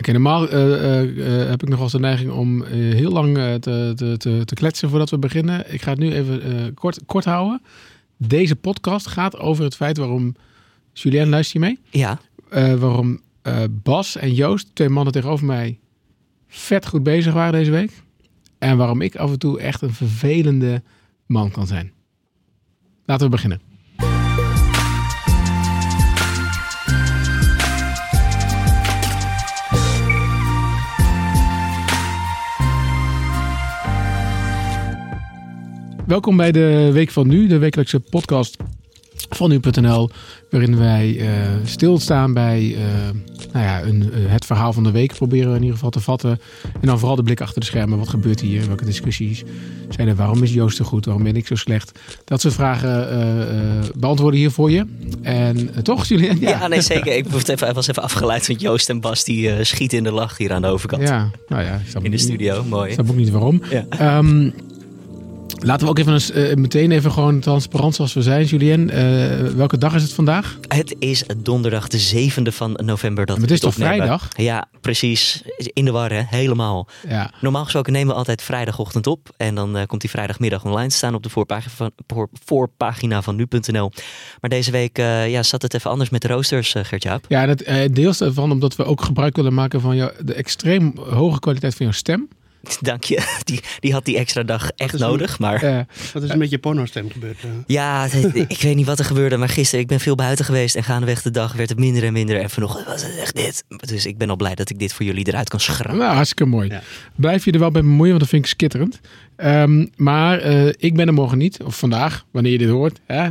Oké, normaal eh, eh, eh, heb ik nog wel eens de neiging om heel lang te, te, te, kletsen voordat we beginnen. Ik ga het nu even kort, kort houden. Deze podcast gaat over het feit waarom... Julien, luister je mee? Ja, waarom Bas en Joost, twee mannen tegenover mij, vet goed bezig waren deze week. En waarom ik af en toe echt een vervelende man kan zijn. Laten we beginnen. Welkom bij de Week van Nu, de wekelijkse podcast van nu.nl, waarin wij eh, stilstaan bij eh, nou ja, een, eh, het verhaal van de week. Proberen we in ieder geval te vatten. En dan vooral de blik achter de schermen. Wat gebeurt hier? Welke discussies zijn er? Waarom is Joost zo goed? Waarom ben ik zo slecht? Dat soort vragen beantwoorden hier voor je. En toch, Julian? ja. nee zeker. Ik was even, was even afgeleid van Joost en Bas die schieten in de lach hier aan de overkant. Ja, nou ja. snap In de studio, mooi. Ik snap ook niet waarom. Ja. Ehm, laten we ook even eens, eh, meteen even gewoon transparant zoals we zijn. Julien, eh, welke dag is het vandaag? Het is donderdag de 7e van november dat Maar het is toch opnemen. vrijdag? Ja, precies. In de war, hè? Helemaal. Ja. Normaal gesproken nemen we altijd vrijdagochtend op. En dan eh, komt die vrijdagmiddag online te staan op de voorpagina van, voor, voorpagina van nu.nl. Maar deze week ja, zat het even anders met de roosters, Gert-Jaap. Ja, dat, deels daarvan omdat we ook gebruik willen maken van jou, de extreem hoge kwaliteit van jouw stem. Dank je. Die, die had die extra dag echt een- nodig. Maar Eh, Wat is er met je pornostem gebeurd? eh? ja, ik weet niet wat er gebeurde. Maar gisteren, ik ben veel buiten geweest. En gaandeweg de dag werd het minder en minder. En vanochtend was het echt dit. Dus ik ben al blij dat ik dit voor jullie eruit kan schrappen. nou, hartstikke mooi. Ja. Blijf je er wel bij bemoeien, want dat vind ik skitterend. Ehm, maar eh, ik ben er morgen niet. Of vandaag, wanneer je dit hoort. Hè?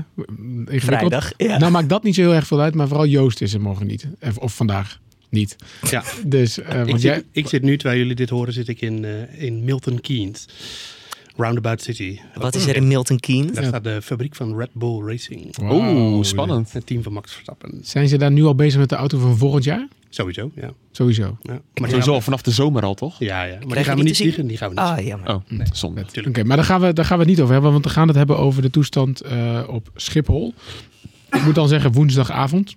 Vrijdag. Ja. Nou maakt dat niet zo heel erg veel uit. Maar vooral Joost is er morgen niet. Of, of vandaag niet. Ja, Dus, eh, ik, want zit, jij... ik zit nu, terwijl jullie dit horen, zit ik in, eh, in Milton Keynes. Roundabout City. Wat is er in Milton Keynes? Daar Ja. staat de fabriek van Red Bull Racing. Wauw. Oeh, spannend. Het team van Max Verstappen. Zijn ze daar nu al bezig met de auto van volgend jaar? Sowieso, ja. Sowieso. ja. Maar die Sowieso al vanaf de zomer al, toch? Ja, ja. Maar die gaan we niet vliegen. Die gaan we niet Ah, zien. jammer. Oh, Nee. zonde. Oké, maar daar gaan, we, daar gaan we het niet over hebben. Want we gaan het hebben over de toestand eh, op Schiphol. Ik moet dan zeggen woensdagavond.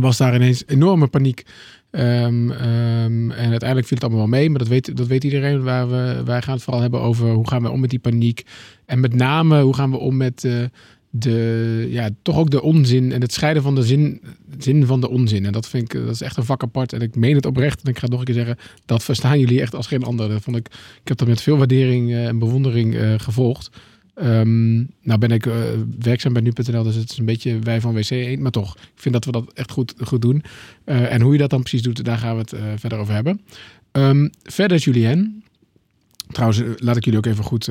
Was daar ineens enorme paniek. Ehm, ehm, en uiteindelijk viel het allemaal wel mee. Maar dat weet, dat weet iedereen. Waar we, wij gaan het vooral hebben over hoe gaan we om met die paniek. En met name hoe gaan we om met eh, de, ja, toch ook de onzin. En het scheiden van de zin, zin van de onzin. En dat vind ik, dat is echt een vak apart. En ik meen het oprecht. En ik ga het nog een keer zeggen. Dat verstaan jullie echt als geen ander. Vond ik, ik heb dat met veel waardering eh, en bewondering eh, gevolgd. Ehm, nou ben ik eh, werkzaam bij nu.nl, dus het is een beetje wij van WC 1. Maar toch, ik vind dat we dat echt goed, goed doen. Eh, en hoe je dat dan precies doet, daar gaan we het eh, verder over hebben. Ehm, verder, Julien. Trouwens, laat ik jullie ook even goed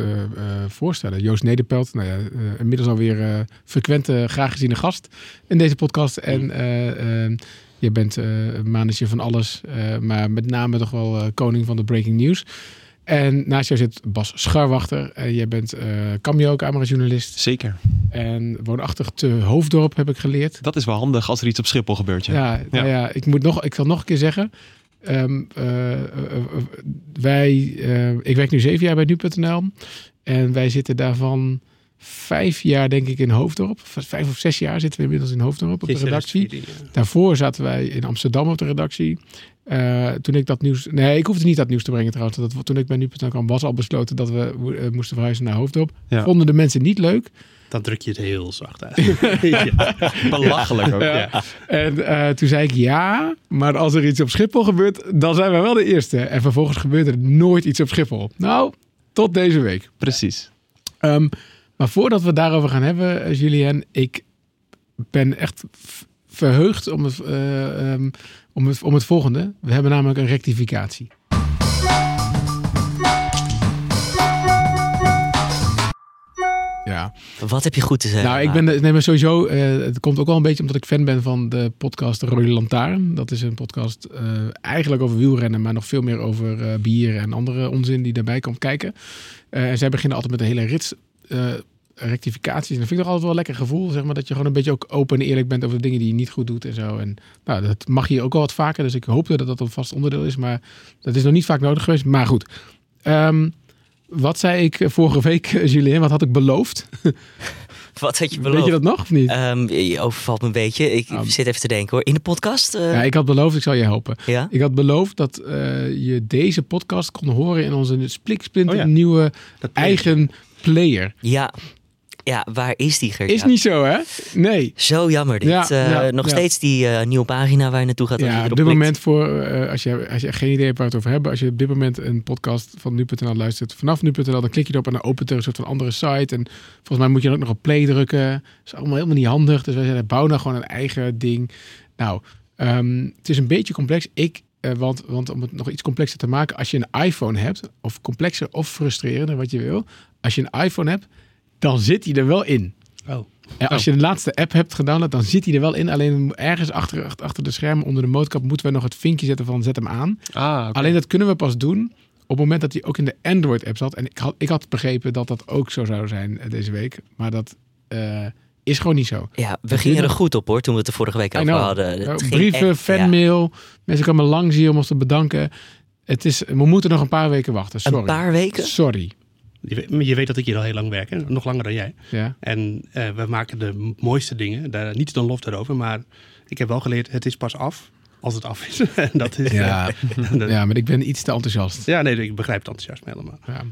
voorstellen. Joost Nederpelt, nou ja, inmiddels alweer frequente, graag geziene gast in deze podcast. En eh, eh, je bent een manager van alles, maar met name toch wel koning van de breaking news. En naast jou zit Bas Scharwachter. En jij bent eh cameo camerajournalist. Zeker. En woonachtig te Hoofddorp heb ik geleerd. Dat is wel handig als er iets op Schiphol gebeurt. Ja. Ja, nou ja, ik, moet nog, ik zal nog een keer zeggen. Ehm, eh, eh, eh, wij, eh, ik werk nu zeven jaar bij nu.nl. En wij zitten daarvan vijf jaar denk ik in Hoofddorp. Vijf of zes jaar zitten we inmiddels in Hoofddorp op de redactie. 2014, ja. Daarvoor zaten wij in Amsterdam op de redactie. Eh, toen ik dat nieuws... Nee, ik hoefde niet dat nieuws te brengen trouwens. Dat, toen ik bij nu.nl kwam was al besloten dat we eh, moesten verhuizen naar Hoofddorp. Ja. Vonden de mensen niet leuk. Dan druk je het heel zacht uit. ja. Belachelijk ook. Ja. En eh, toen zei ik ja, maar als er iets op Schiphol gebeurt, dan zijn wij wel de eerste. En vervolgens gebeurt er nooit iets op Schiphol. Nou, tot deze week. Precies. Ehm, maar voordat we het daarover gaan hebben, Julien, ik ben echt verheugd om het, eh, ehm, om, het, om het volgende. We hebben namelijk een rectificatie. Ja. Wat heb je goed te zeggen? Nou, ik ben nee, maar sowieso. eh, het komt ook wel een beetje omdat ik fan ben van de podcast Rode Lantaarn. Dat is een podcast eh, eigenlijk over wielrennen, maar nog veel meer over eh, bier en andere onzin die daarbij komt kijken. En zij beginnen altijd met een hele rits. Rectificaties. En dat vind ik toch altijd wel een lekker gevoel, zeg maar, dat je gewoon een beetje ook open en eerlijk bent over de dingen die je niet goed doet en zo. En nou, dat mag hier ook wel wat vaker, dus ik hoop dat dat een vast onderdeel is, maar dat is nog niet vaak nodig geweest. Maar goed, Ehm, wat zei ik vorige week, Julien? Wat had ik beloofd? Wat had je Weet beloofd? je dat nog of niet? Ehm, je overvalt me een beetje. Ik Oh. zit even te denken hoor. In de podcast? eh, ja, ik had beloofd, ik zal je helpen. ja? Ik had beloofd dat eh, je deze podcast kon horen in onze spliksplinter Oh ja. nieuwe Dat eigen player. Ja. Ja, waar is die Gert? Is niet zo, hè? Nee. Zo jammer dit. Ja, Eh, ja, nog ja. steeds die eh, nieuwe pagina waar je naartoe gaat. als Ja, op dit klikt. moment voor, eh, als, je, als je geen idee hebt waar we het over hebben, als je op dit moment een podcast van nu.nl luistert vanaf nu.nl, dan klik je erop en dan opent er een soort van andere site. En volgens mij moet je dan ook nog op play drukken. Dat is allemaal helemaal niet handig. Dus wij zeiden, bouw nou gewoon een eigen ding. Nou, ehm, het is een beetje complex. Ik, want, want om het nog iets complexer te maken, als je een iPhone hebt, of complexer of frustrerender, wat je wil. Als je een iPhone hebt, dan zit hij er wel in. Oh. En als je de laatste app hebt gedownload, dan zit hij er wel in. Alleen ergens achter, achter, de schermen onder de motorkap moeten we nog het vinkje zetten van zet hem aan. Ah, oké. Alleen dat kunnen we pas doen op het moment dat hij ook in de Android-app zat. En ik had, ik had begrepen dat dat ook zo zou zijn eh, deze week. Maar dat eh, is gewoon niet zo. Ja, we gingen er nog? goed op hoor, toen we het er vorige week over hadden. Brieven, echt, ja. fanmail. Mensen kwamen langs hier om ons te bedanken. Het is, we moeten nog een paar weken wachten. Sorry. Een paar weken? Sorry. Je weet, dat ik hier al heel lang werk, hè? nog langer dan jij. Ja. En eh, we maken de mooiste dingen. Daar, niets dan lof daarover. Maar ik heb wel geleerd, het is pas af als het af is. en dat is... Ja. ja, maar ik ben iets te enthousiast. ja, nee, ik begrijp het enthousiasme helemaal. Ja.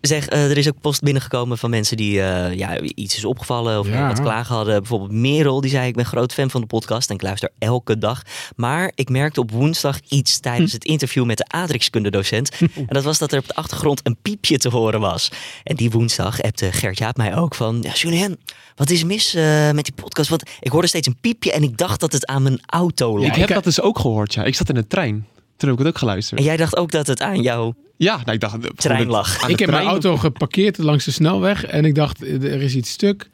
Zeg, eh, er is ook post binnengekomen van mensen die eh, ja, iets is opgevallen of Ja. wat klagen hadden. Bijvoorbeeld Merel, die zei ik ben groot fan van de podcast en ik luister elke dag. Maar ik merkte op woensdag iets tijdens het interview met de aardrijkskundedocent. en dat was dat er op de achtergrond een piepje te horen was. En die woensdag appte Gert-Jaap mij ook van... Ja, Julien, wat is mis eh, met die podcast? Want ik hoorde steeds een piepje en ik dacht dat het aan mijn auto lag. ik heb dat dus ook gehoord, ja. Ik zat in de trein. Toen heb ik het ook geluisterd. En jij dacht ook dat het aan jouw Ja, nou, ik dacht... eh, Ik heb mijn auto geparkeerd langs de snelweg en ik dacht, eh, er is iets stuk.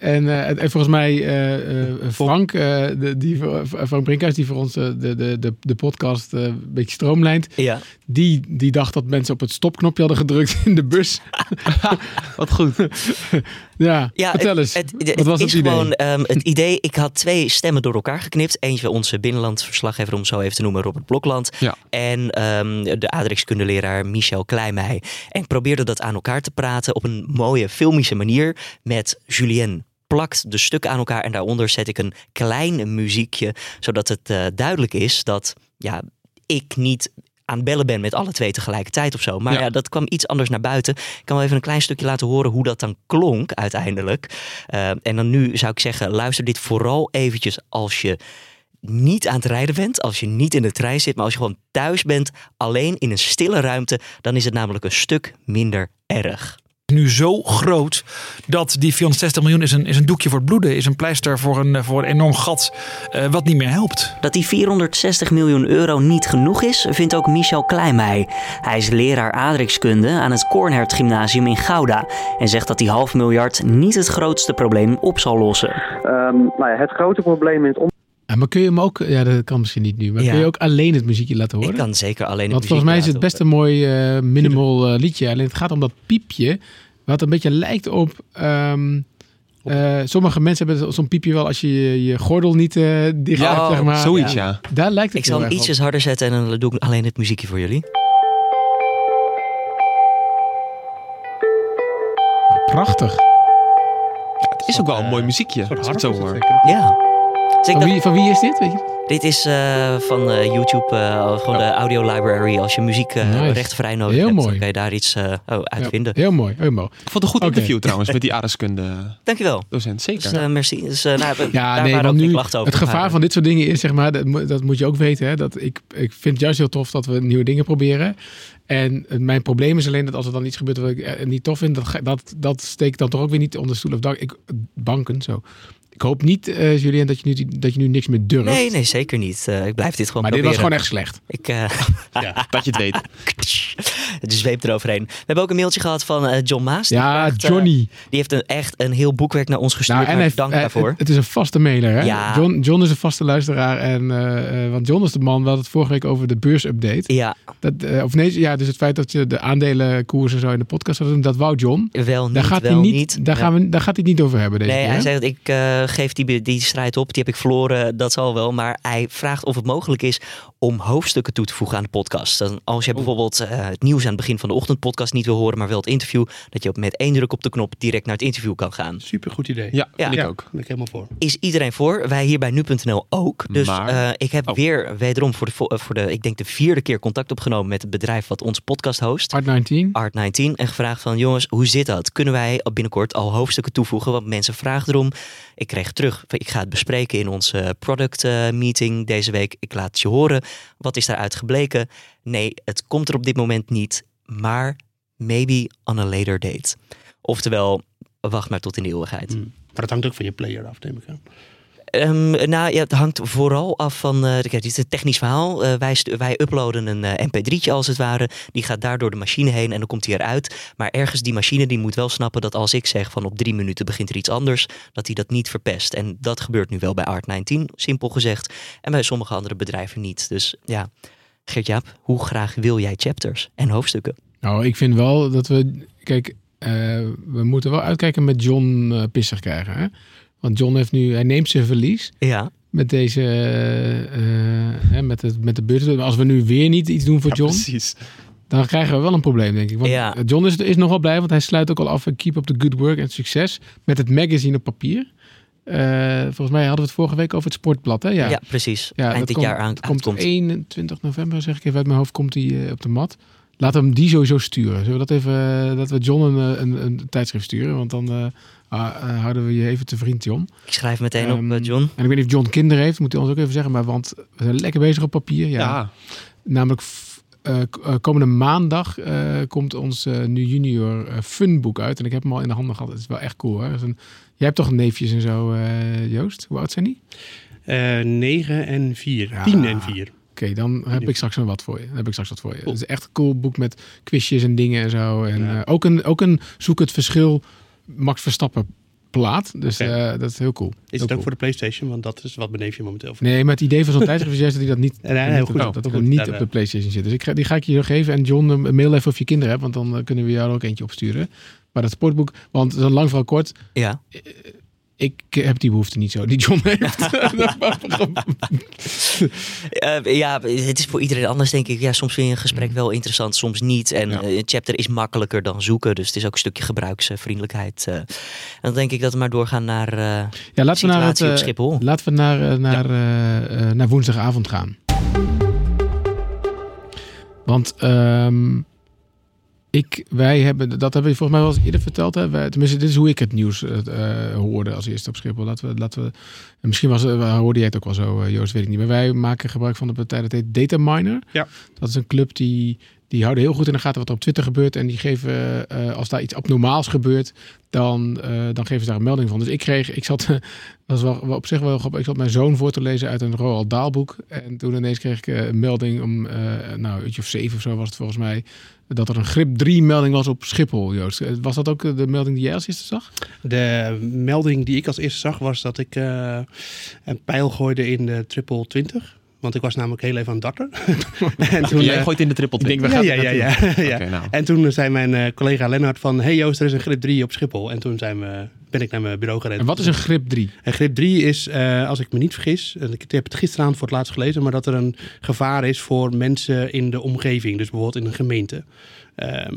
En, eh, en volgens mij eh, eh, Frank, de, die, voor- Frank Brinkhuis, die voor ons de, de, de, de podcast een beetje stroomlijnt, Ja. die, die dacht dat mensen op het stopknopje hadden gedrukt in de bus. Wat goed. Ja, Ja, vertel het, eens. Het, Wat was het idee? gewoon ehm, het idee. Ik had twee stemmen door elkaar geknipt. Eentje onze binnenlandverslaggever, om zo even te noemen, Robert Blokland. Ja. En ehm, de aardrijkskundeleraar Michel Kleimij. En ik probeerde dat aan elkaar te praten op een mooie filmische manier met Julien. Plakt de stukken aan elkaar en daaronder zet ik een klein muziekje, zodat het eh, duidelijk is dat ja, ik niet aan het bellen ben met alle twee tegelijkertijd of zo. Maar ja. Ja. dat kwam iets anders naar buiten. Ik kan wel even een klein stukje laten horen hoe dat dan klonk uiteindelijk. Eh, en dan nu zou ik zeggen, luister dit vooral eventjes als je niet aan het rijden bent, als je niet in de trein zit, maar als je gewoon thuis bent, alleen in een stille ruimte, dan is het namelijk een stuk minder erg. Nu zo groot dat die 460 miljoen is een, is een doekje voor het bloeden, is een pleister voor een, voor een enorm gat eh, wat niet meer helpt. Dat die 460 miljoen euro niet genoeg is, vindt ook Michel Kleimij. Hij is leraar aardrijkskunde aan het Kornhert Gymnasium in Gouda en zegt dat die half miljard niet het grootste probleem op zal lossen. Ehm, nou ja, het grote probleem in het Ja, maar kun je hem ook, ja dat kan misschien niet nu, maar Ja. kun je ook alleen het muziekje laten horen? Ik kan zeker alleen het Want volgens mij is het best een mooi eh, minimal eh, liedje. Alleen het gaat om dat piepje, wat een beetje lijkt op... ehm, eh, sommige mensen hebben zo'n piepje wel als je je, je gordel niet eh dicht Ja, hebt, zeg maar. zoiets, ja. Daar lijkt het Ik zal hem op. ietsjes harder zetten en dan doe ik alleen het muziekje voor jullie. Prachtig. Het is ook wel een mooi muziekje, als ik het zo hoor. Ja. Dus Van wie, van wie is dit? Weet je? dit is eh, van eh, YouTube, eh, gewoon de audio library. Als je muziek eh Nice. rechtvrij nodig Heel hebt, mooi. dan kan je daar iets eh, oh, uit Ja, vinden. heel mooi, heel mooi. Ik vond het een goed interview trouwens met die aardrijkskunde Dankjewel. docent. Dus, Zeker. eh, merci. Dus, eh, nou, Ja, daar nee, waren ook nu over. het gevaar Maar, van dit soort dingen is, zeg maar, dat, moet- dat moet je ook weten, hè, dat ik, ik vind het juist heel tof dat we nieuwe dingen proberen. En mijn probleem is alleen dat als er dan iets gebeurt wat ik niet tof vind, dat, dat, dat steek ik dan toch ook weer niet onder stoel of dak. Ik, banken, zo. Ik hoop niet, eh Julien, dat je, nu, dat je nu niks meer durft. Nee, nee, zeker niet. Eh, ik blijf dit gewoon maar dit was proberen. gewoon echt slecht. Ik, eh, Ja. Dat je het weet. de zweep eroverheen. We hebben ook een mailtje gehad van John Maas. Ja, vraagt, Johnny. die heeft een, echt een heel boekwerk naar ons gestuurd. Nou, en hij, dank daarvoor. Het, het is een vaste mailer, hè? Ja. John, John is een vaste luisteraar. En, want John is de man, we hadden het vorige week over de beursupdate. ja, Dat, of nee, ja, dus het feit dat je de aandelenkoers en zo in de podcast had doen, dat wou John. wel niet, Daar gaat, wel hij niet, niet. daar, gaan we, daar gaat hij het niet over hebben deze Nee, keer. hij hè? zegt ik eh, geef die, die strijd op, die heb ik verloren, dat zal wel. Maar hij vraagt of het mogelijk is om hoofdstukken toe te voegen aan de podcast. Dan als je bijvoorbeeld eh, het nieuws aan het begin van de ochtendpodcast niet wil horen, maar wel het interview, dat je op met één druk op de knop direct naar het interview kan gaan. Super goed idee. Ja, Ja. vind ik Ja, ook. ben ik helemaal voor. Is iedereen voor? Wij hier bij nu.nl ook. Dus Maar- eh, ik heb Oh. weer wederom voor de, vo- voor de, ik denk de vierde keer contact opgenomen met het bedrijf wat onze podcast host. Art 19. Art19 en gevraagd van jongens, hoe zit dat? Kunnen wij binnenkort al hoofdstukken toevoegen? Want mensen vragen erom. Ik terug, ik ga het bespreken in onze product eh, meeting deze week. Ik laat je horen. Wat is daaruit gebleken? Nee, het komt er op dit moment niet. Maar maybe on a later date. Oftewel, wacht maar tot in de eeuwigheid. Hm. Maar dat hangt ook van je player af, neem ik aan. Ehm, nou ja, het hangt vooral af van. eh kijk, dit is een technisch verhaal. Eh, wij, wij uploaden een eh, MP3'tje als het ware. Die gaat daar door de machine heen en dan komt hij eruit. Maar ergens die machine die moet wel snappen dat als ik zeg van op drie minuten begint er iets anders, dat hij dat niet verpest. En dat gebeurt nu wel bij Art19, simpel gezegd. En bij sommige andere bedrijven niet. Dus ja, Geert-Jaap, hoe graag wil jij chapters en hoofdstukken? Nou, ik vind wel dat we. Kijk, eh, we moeten wel uitkijken met John eh pissig krijgen. Hè? Want John heeft nu. Hij neemt zijn verlies. Ja, Met deze. eh, eh, hè, met, het, met de beurt. Als we nu weer niet iets doen voor Ja, John. precies. dan krijgen we wel een probleem, denk ik. Want Ja. John is, is nog wel blij, want hij sluit ook al af. en Keep up the good work en succes. Met het magazine op papier. Eh, volgens mij hadden we het vorige week over het sportblad. Hè? ja. Ja, precies. Ja, Eind dit komt- jaar aan, het komt uitkomt. 21 november, zeg ik even uit mijn hoofd, komt hij eh, op de mat. Laten we hem die sowieso sturen. Zullen we dat even, dat we John een, een, een tijdschrift sturen? Want dan houden we je even te vriend, John. Ik schrijf meteen op, Ehm, eh, John. En ik weet niet of John kinderen heeft, moet hij ons ook even zeggen. Maar want we zijn lekker bezig op papier. Ja. Ja. Namelijk eh, eh, komende maandag eh, komt ons eh, nu junior eh, funboek uit. En ik heb hem al in de handen gehad. Het is wel echt cool. Hè? Dat is een, jij hebt toch neefjes en zo, eh, Joost? Hoe oud zijn die? Eh 9 en 4. Ja. 10 en 4. Oké, dan heb ik straks nog wat voor je. Dan heb ik straks wat voor je. Het is echt een cool boek met quizjes en dingen en zo. En Ja. eh, ook, een, ook een zoek het verschil Max Verstappen plaat. Dus eh, dat is heel cool. Is Heel het ook cool. voor de PlayStation? Want dat is wat mijn neefje momenteel voor. Nee, maar het idee van zo'n tijdschrift is dat hij dat niet, Nee, nee, goed. dat goed. niet op de PlayStation zit. Dus ik, ga- die ga ik je zo geven. En John, eh, mail even of je kinderen hebt, want dan eh, kunnen we jou er ook eentje opsturen. Maar dat sportboek, want zo lang vooral kort, Ja. Ik heb die behoefte niet zo die John heeft. Eh, ja, het is voor iedereen anders, denk ik. Ja, soms vind je een gesprek wel interessant, soms niet. En Ja. eh, een chapter is makkelijker dan zoeken. Dus het is ook een stukje gebruiksvriendelijkheid. eh. en dan denk ik dat we maar doorgaan naar eh, ja, laten we naar, het, op Schiphol. laten we naar, naar, naar woensdagavond gaan. Want ehm, ik, wij hebben, dat hebben we volgens mij wel eens eerder verteld. Hè? Wij, tenminste, dit is hoe ik het nieuws eh, eh, hoorde als eerste op Schiphol. Laten we, laten we, en misschien was, het- hoorde jij het ook wel zo, eh, Joost, weet ik niet. Maar wij maken gebruik van de partij dat heet Dataminer. Ja. Dat is een club die, die houden heel goed in de gaten wat er op Twitter gebeurt. En die geven, eh, als daar iets abnormaals gebeurt, dan, eh, dan geven ze daar een melding van. Dus ik kreeg, ik zat, dat was wel, op zich wel grappig. Ik zat mijn zoon voor te lezen uit een Roald Dahl boek. En toen ineens kreeg ik eh, een melding om, eh, nou, of zeven of zo was het volgens mij. Dat er een grip 3 melding was op Schiphol, Joost. Eh, Was dat ook eh, de melding die jij als eerste zag? De melding die ik als eerste zag was dat ik eh, een pijl gooide in de triple 20. Want ik was namelijk heel even aan het darten. en toen, Jij eh, gooit in de triple ik denk, we ja, gaan ja, ja, ja, nou. En toen zei mijn eh, collega Lennart van... Hey Joost, er is een grip 3 op Schiphol. En toen zijn we, ben ik naar mijn bureau gereden. En wat is een grip 3? En grip 3 is, eh, als ik me niet vergis, en ik heb het gisteravond voor het laatst gelezen, maar dat er een gevaar is voor mensen in de omgeving, dus bijvoorbeeld in een gemeente. Ehm,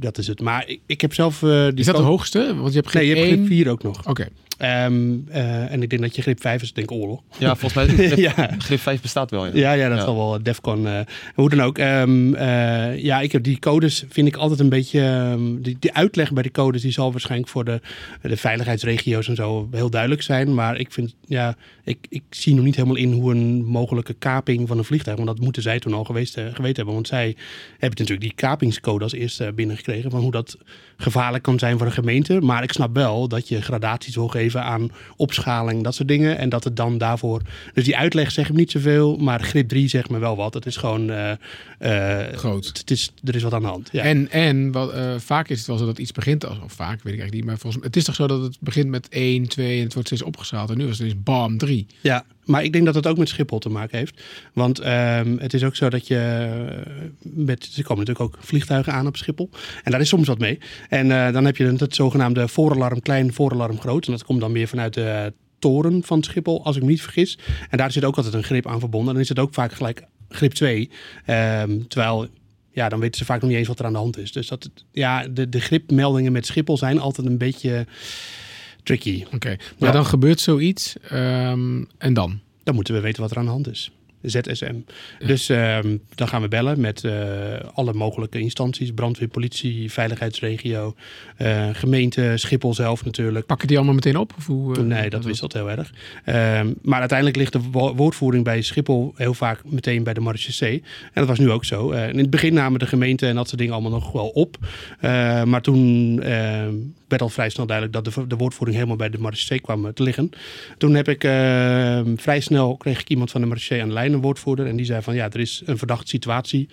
dat is het. Maar ik, ik heb zelf. eh, die Is dat de hoogste? Want je hebt grip Nee, je hebt 1. grip 4 ook nog. Oké. Ehm, eh, en ik denk dat je grip 5 is, denk ik oorlog. Ja, volgens mij grip, ja. grip 5 bestaat wel. Ja. Ja, ja, dat Ja. zal wel Defcon. eh, hoe dan ook. Ehm, eh, ja, ik heb die codes, vind ik altijd een beetje. ehm, die, die uitleg bij de codes, die zal waarschijnlijk voor de, de veiligheidsregio's en zo heel duidelijk zijn. Maar ik vind, ja, ik, ik zie nog niet helemaal in hoe een mogelijke kaping van een vliegtuig. Want dat moeten zij toen al geweest, eh, geweten hebben. Want zij hebben natuurlijk die kapingscode als eerste binnengekregen. Van hoe dat gevaarlijk kan zijn voor een gemeente. Maar ik snap wel dat je gradaties wil geven aan opschaling, dat soort dingen. En dat het dan daarvoor. Dus die uitleg zegt me niet zoveel. Maar grip 3 zegt me wel wat. Het is gewoon. eh, eh, Groot. Het is, er is wat aan de hand. Ja. En, en wat, eh, vaak is het wel zo dat iets begint als, of vaak weet ik eigenlijk niet, maar volgens mij, het is toch zo dat het begint met 1, 2 en het wordt steeds opgeschaald. En nu was het dus bam, 3. Ja, maar ik denk dat het ook met Schiphol te maken heeft. Want ehm, het is ook zo dat je. eh, Met, er komen natuurlijk ook vliegtuigen aan op Schiphol. En daar is soms wat mee. En eh, dan heb je het, zogenaamde vooralarm klein, vooralarm groot. En dat komt dan weer vanuit de toren van Schiphol, als ik me niet vergis. En daar zit ook altijd een grip aan verbonden. En dan is het ook vaak gelijk grip 2. Ehm, terwijl ja, dan weten ze vaak nog niet eens wat er aan de hand is. Dus dat, ja, de, de gripmeldingen met Schiphol zijn altijd een beetje tricky. Oké, maar Ja. dan gebeurt zoiets. ehm, en dan? Dan moeten we weten wat er aan de hand is. ZSM. Dus ehm, dan gaan we bellen met eh, alle mogelijke instanties. Brandweer, politie, veiligheidsregio, eh, gemeente, Schiphol zelf natuurlijk. Pakken die allemaal meteen op? Of hoe, eh, Nee, dat wisselt heel erg. Ehm, maar uiteindelijk ligt de wo- woordvoering bij Schiphol heel vaak meteen bij de marechaussee. En dat was nu ook zo. In het begin namen de gemeente en dat soort dingen allemaal nog wel op. Maar toen werd al vrij snel duidelijk dat de, de woordvoering helemaal bij de marechaussee kwam eh, te liggen. Toen heb ik ehm, vrij snel kreeg ik iemand van de marechaussee aan de lijn, een woordvoerder. En die zei van ja, er is een verdachte situatie